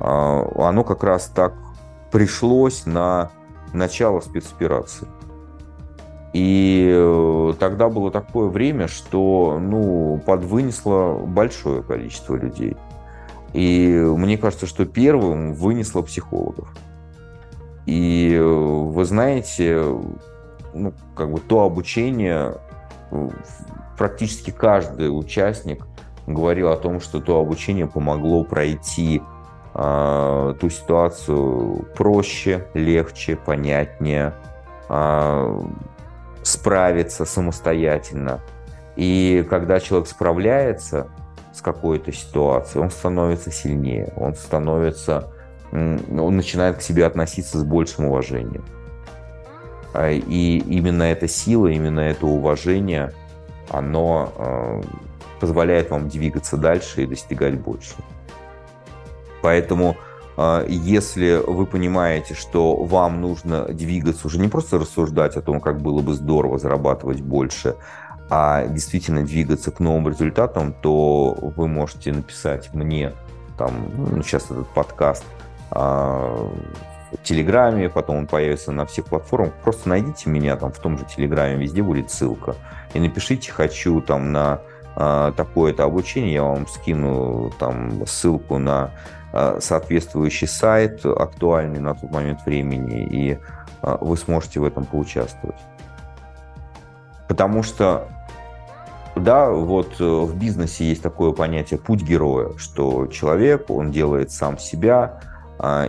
а, оно как раз так пришлось на начало спецоперации. И э, тогда было такое время, что ну, подвынесло большое количество людей. И мне кажется, что первым вынесло психологов. И э, вы знаете, ну, как бы то обучение, практически каждый участник говорил о том, что то обучение помогло пройти э, ту ситуацию проще, легче, понятнее, э, справиться самостоятельно. И когда человек справляется с какой-то ситуацией, он становится сильнее, он становится, он начинает к себе относиться с большим уважением. А, и именно эта сила, именно это уважение, оно э, позволяет вам двигаться дальше и достигать больше. Поэтому э, если вы понимаете, что вам нужно двигаться, уже не просто рассуждать о том, как было бы здорово зарабатывать больше, а действительно двигаться к новым результатам, то вы можете написать мне, там, ну, сейчас этот подкаст, а, в Телеграме, потом он появится на всех платформах. Просто найдите меня там в том же Телеграме, везде будет ссылка. И напишите «хочу там на э, такое-то обучение», я вам скину там ссылку на э, соответствующий сайт, актуальный на тот момент времени, и э, вы сможете в этом поучаствовать. Потому что да, вот в бизнесе есть такое понятие «путь героя», что человек, он делает сам себя, а,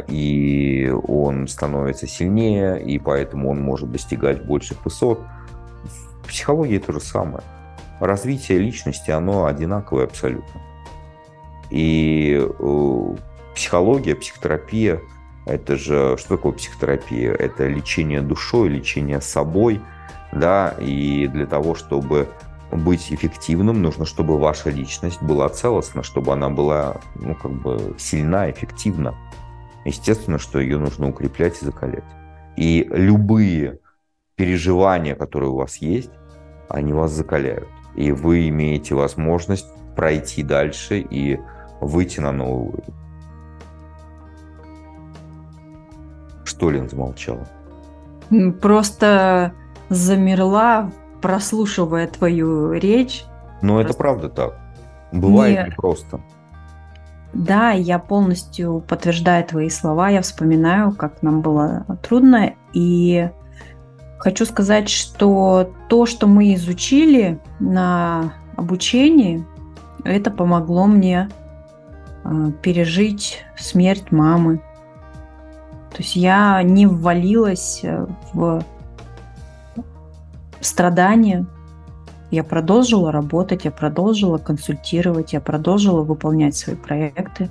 и он становится сильнее, и поэтому он может достигать больших высот. В психологии то же самое. Развитие личности, оно одинаковое абсолютно. И э, психология, психотерапия, это же, что такое психотерапия? Это лечение душой, лечение собой, да, и для того, чтобы быть эффективным, нужно, чтобы ваша личность была целостна, чтобы она была, ну, как бы сильна, эффективна. Естественно, что ее нужно укреплять и закалять. И любые переживания, которые у вас есть, они вас закаляют. И вы имеете возможность пройти дальше и выйти на новый уровень. Что Лен замолчала? Просто замерла, прослушивая твою речь. Но Просто... это правда так. Бывает не... непросто. Да, я полностью подтверждаю твои слова, я вспоминаю, как нам было трудно, и хочу сказать, что то, что мы изучили на обучении, это помогло мне а, пережить смерть мамы. То есть я не ввалилась э, в страдания, я продолжила работать, я продолжила консультировать, я продолжила выполнять свои проекты.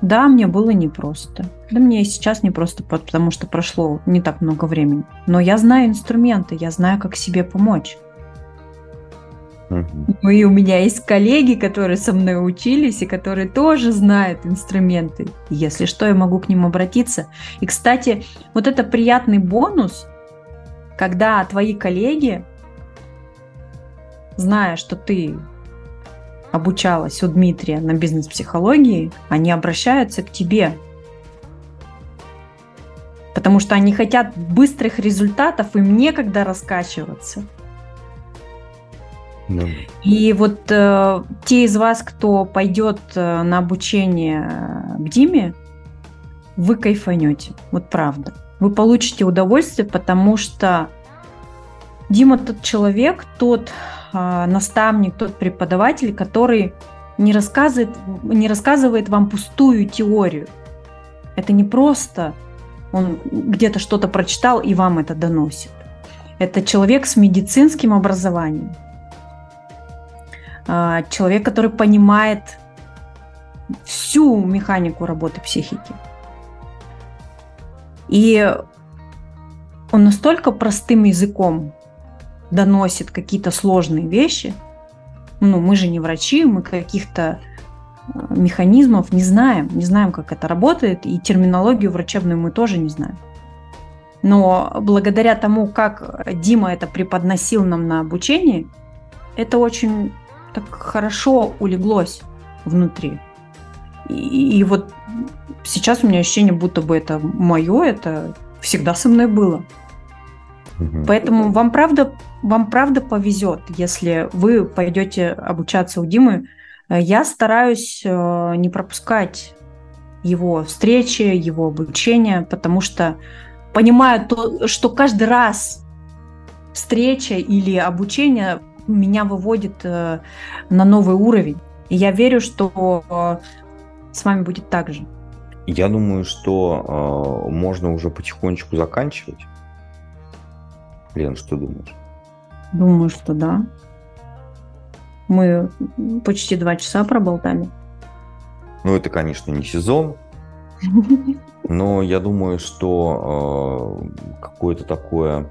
Да, мне было непросто. Да мне и сейчас непросто, потому что прошло не так много времени. Но я знаю инструменты, я знаю, как себе помочь. Ну и у меня есть коллеги, которые со мной учились и которые тоже знают инструменты. Если что, я могу к ним обратиться. И, кстати, вот это приятный бонус, когда твои коллеги зная, что ты обучалась у Дмитрия на бизнес-психологии, они обращаются к тебе. Потому что они хотят быстрых результатов, им некогда раскачиваться. Да. И вот э, те из вас, кто пойдет э, на обучение к Диме, вы кайфанете. Вот правда. Вы получите удовольствие, потому что Дима тот человек, тот наставник, тот преподаватель, который не рассказывает, не рассказывает вам пустую теорию. Это не просто он где-то что-то прочитал и вам это доносит. Это человек с медицинским образованием. Э, человек, который понимает всю механику работы психики. И он настолько простым языком доносит какие-то сложные вещи, ну, мы же не врачи, мы каких-то э, механизмов не знаем, не знаем, как это работает, и терминологию врачебную мы тоже не знаем. Но благодаря тому, как Дима это преподносил нам на обучении, это очень так хорошо улеглось внутри. И, и вот сейчас у меня ощущение, будто бы это мое, это всегда со мной было. Поэтому вам правда, вам правда повезет, если вы пойдете обучаться у Димы. Я стараюсь э, не пропускать его встречи, его обучение, потому что понимаю то, что каждый раз встреча или обучение меня выводит э, на новый уровень. И я верю, что с вами будет так же. Я думаю, что э, можно уже потихонечку заканчивать. Лен, что думаешь? Думаю, что да. Мы почти два часа проболтали. Ну, это, конечно, не сезон, но я думаю, что э, какое-то такое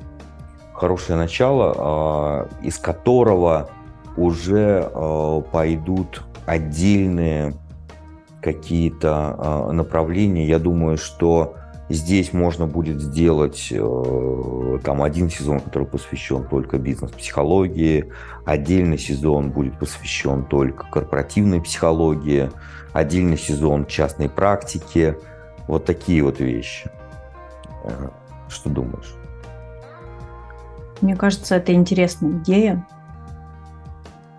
хорошее начало, э, из которого уже э, пойдут отдельные какие-то э, направления. Я думаю, что Здесь можно будет сделать э, там один сезон, который посвящен только бизнес-психологии, отдельный сезон будет посвящен только корпоративной психологии, отдельный сезон частной практики, вот такие вот вещи. Э, что думаешь? Мне кажется, это интересная идея.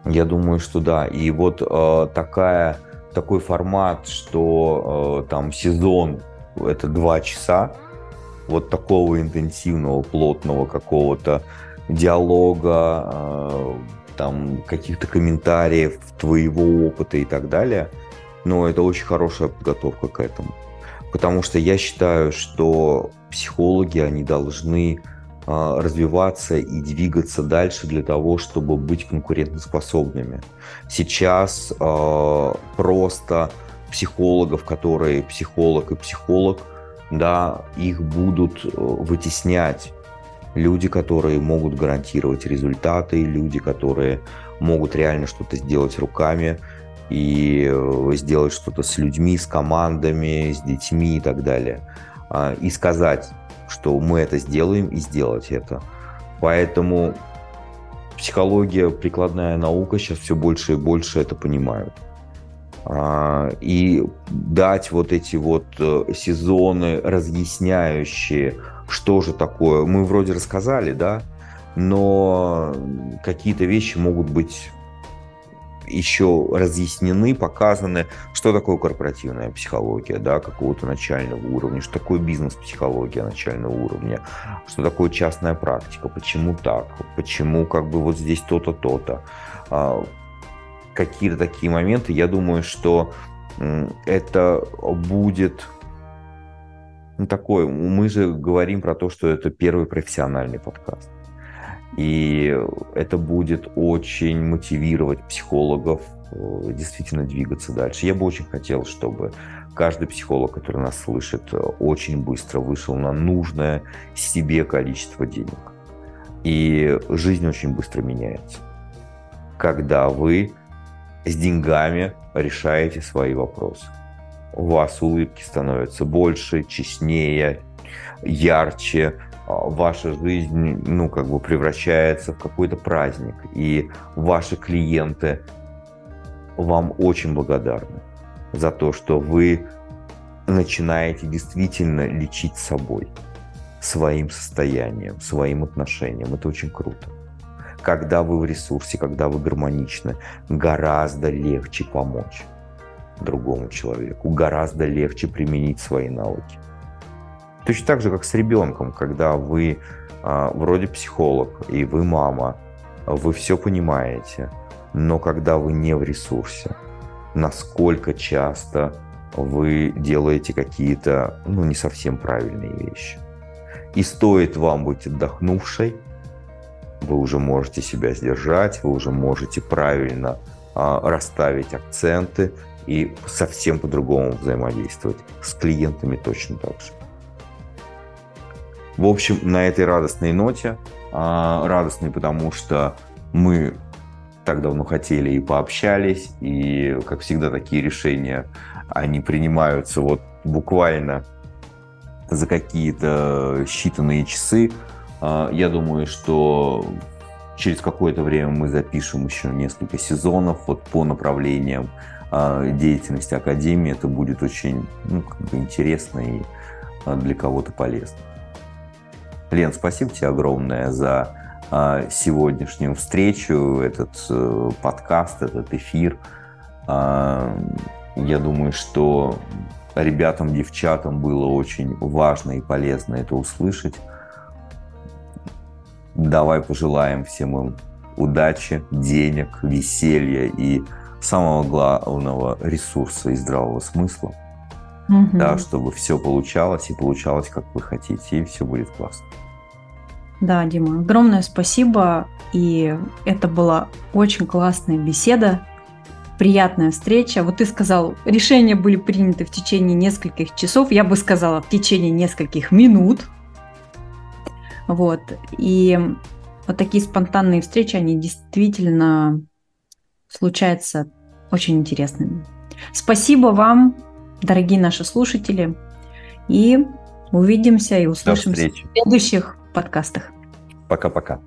Я думаю, что да. И вот э, такая, такой формат, что э, там сезон это два часа вот такого интенсивного, плотного какого-то диалога, э, там каких-то комментариев, твоего опыта и так далее. Но это очень хорошая подготовка к этому. Потому что я считаю, что психологи, они должны э, развиваться и двигаться дальше для того, чтобы быть конкурентоспособными. Сейчас э, просто психологов, которые психолог и психолог, да, их будут э, вытеснять люди, которые могут гарантировать результаты, люди, которые могут реально что-то сделать руками и э, сделать что-то с людьми, с командами, с детьми и так далее. А, и сказать, что мы это сделаем и сделать это. Поэтому психология, прикладная наука сейчас все больше и больше это понимают. А, и дать вот эти вот э, сезоны разъясняющие, что же такое. Мы вроде рассказали, да, но какие-то вещи могут быть еще разъяснены, показаны, что такое корпоративная психология, да, какого-то начального уровня, что такое бизнес-психология начального уровня, что такое частная практика, почему так, почему как бы вот здесь то-то, то-то. Какие-то такие моменты, я думаю, что это будет ну, такой, мы же говорим про то, что это первый профессиональный подкаст. И это будет очень мотивировать психологов э, действительно двигаться дальше. Я бы очень хотел, чтобы каждый психолог, который нас слышит, очень быстро вышел на нужное себе количество денег. И жизнь очень быстро меняется. Когда вы с деньгами решаете свои вопросы. У вас улыбки становятся больше, честнее, ярче, а, ваша жизнь, ну, как бы превращается в какой-то праздник, и ваши клиенты вам очень благодарны за то, что вы начинаете действительно лечить собой, своим состоянием, своим отношением. Это очень круто когда вы в ресурсе, когда вы гармоничны, гораздо легче помочь другому человеку, гораздо легче применить свои навыки. Точно так же, как с ребенком, когда вы а, вроде психолог и вы мама, вы все понимаете, но когда вы не в ресурсе, насколько часто вы делаете какие-то, ну, не совсем правильные вещи. И стоит вам быть отдохнувшей, вы уже можете себя сдержать, вы уже можете правильно а, расставить акценты и совсем по-другому взаимодействовать. С клиентами точно так же. В общем, на этой радостной ноте, а, радостной, потому что мы так давно хотели и пообщались, и, как всегда, такие решения, они принимаются вот буквально за какие-то считанные часы, я думаю, что через какое-то время мы запишем еще несколько сезонов вот по направлениям а, деятельности Академии. Это будет очень ну, как бы интересно и а, для кого-то полезно. Лен, спасибо тебе огромное за сегодняшнюю встречу, этот э, подкаст, этот эфир. Я думаю, что ребятам, девчатам было очень важно и полезно это услышать. Давай пожелаем всем им удачи, денег, веселья и самого главного ресурса и здравого смысла, угу. да, чтобы все получалось и получалось, как вы хотите, и все будет классно. Да, Дима, огромное спасибо. И это была очень классная беседа, приятная встреча. Вот ты сказал, решения были приняты в течение нескольких часов. Я бы сказала, в течение нескольких минут. Вот. И вот такие спонтанные встречи, они действительно случаются очень интересными. Спасибо вам, дорогие наши слушатели. И увидимся и услышимся в следующих подкастах. Пока-пока.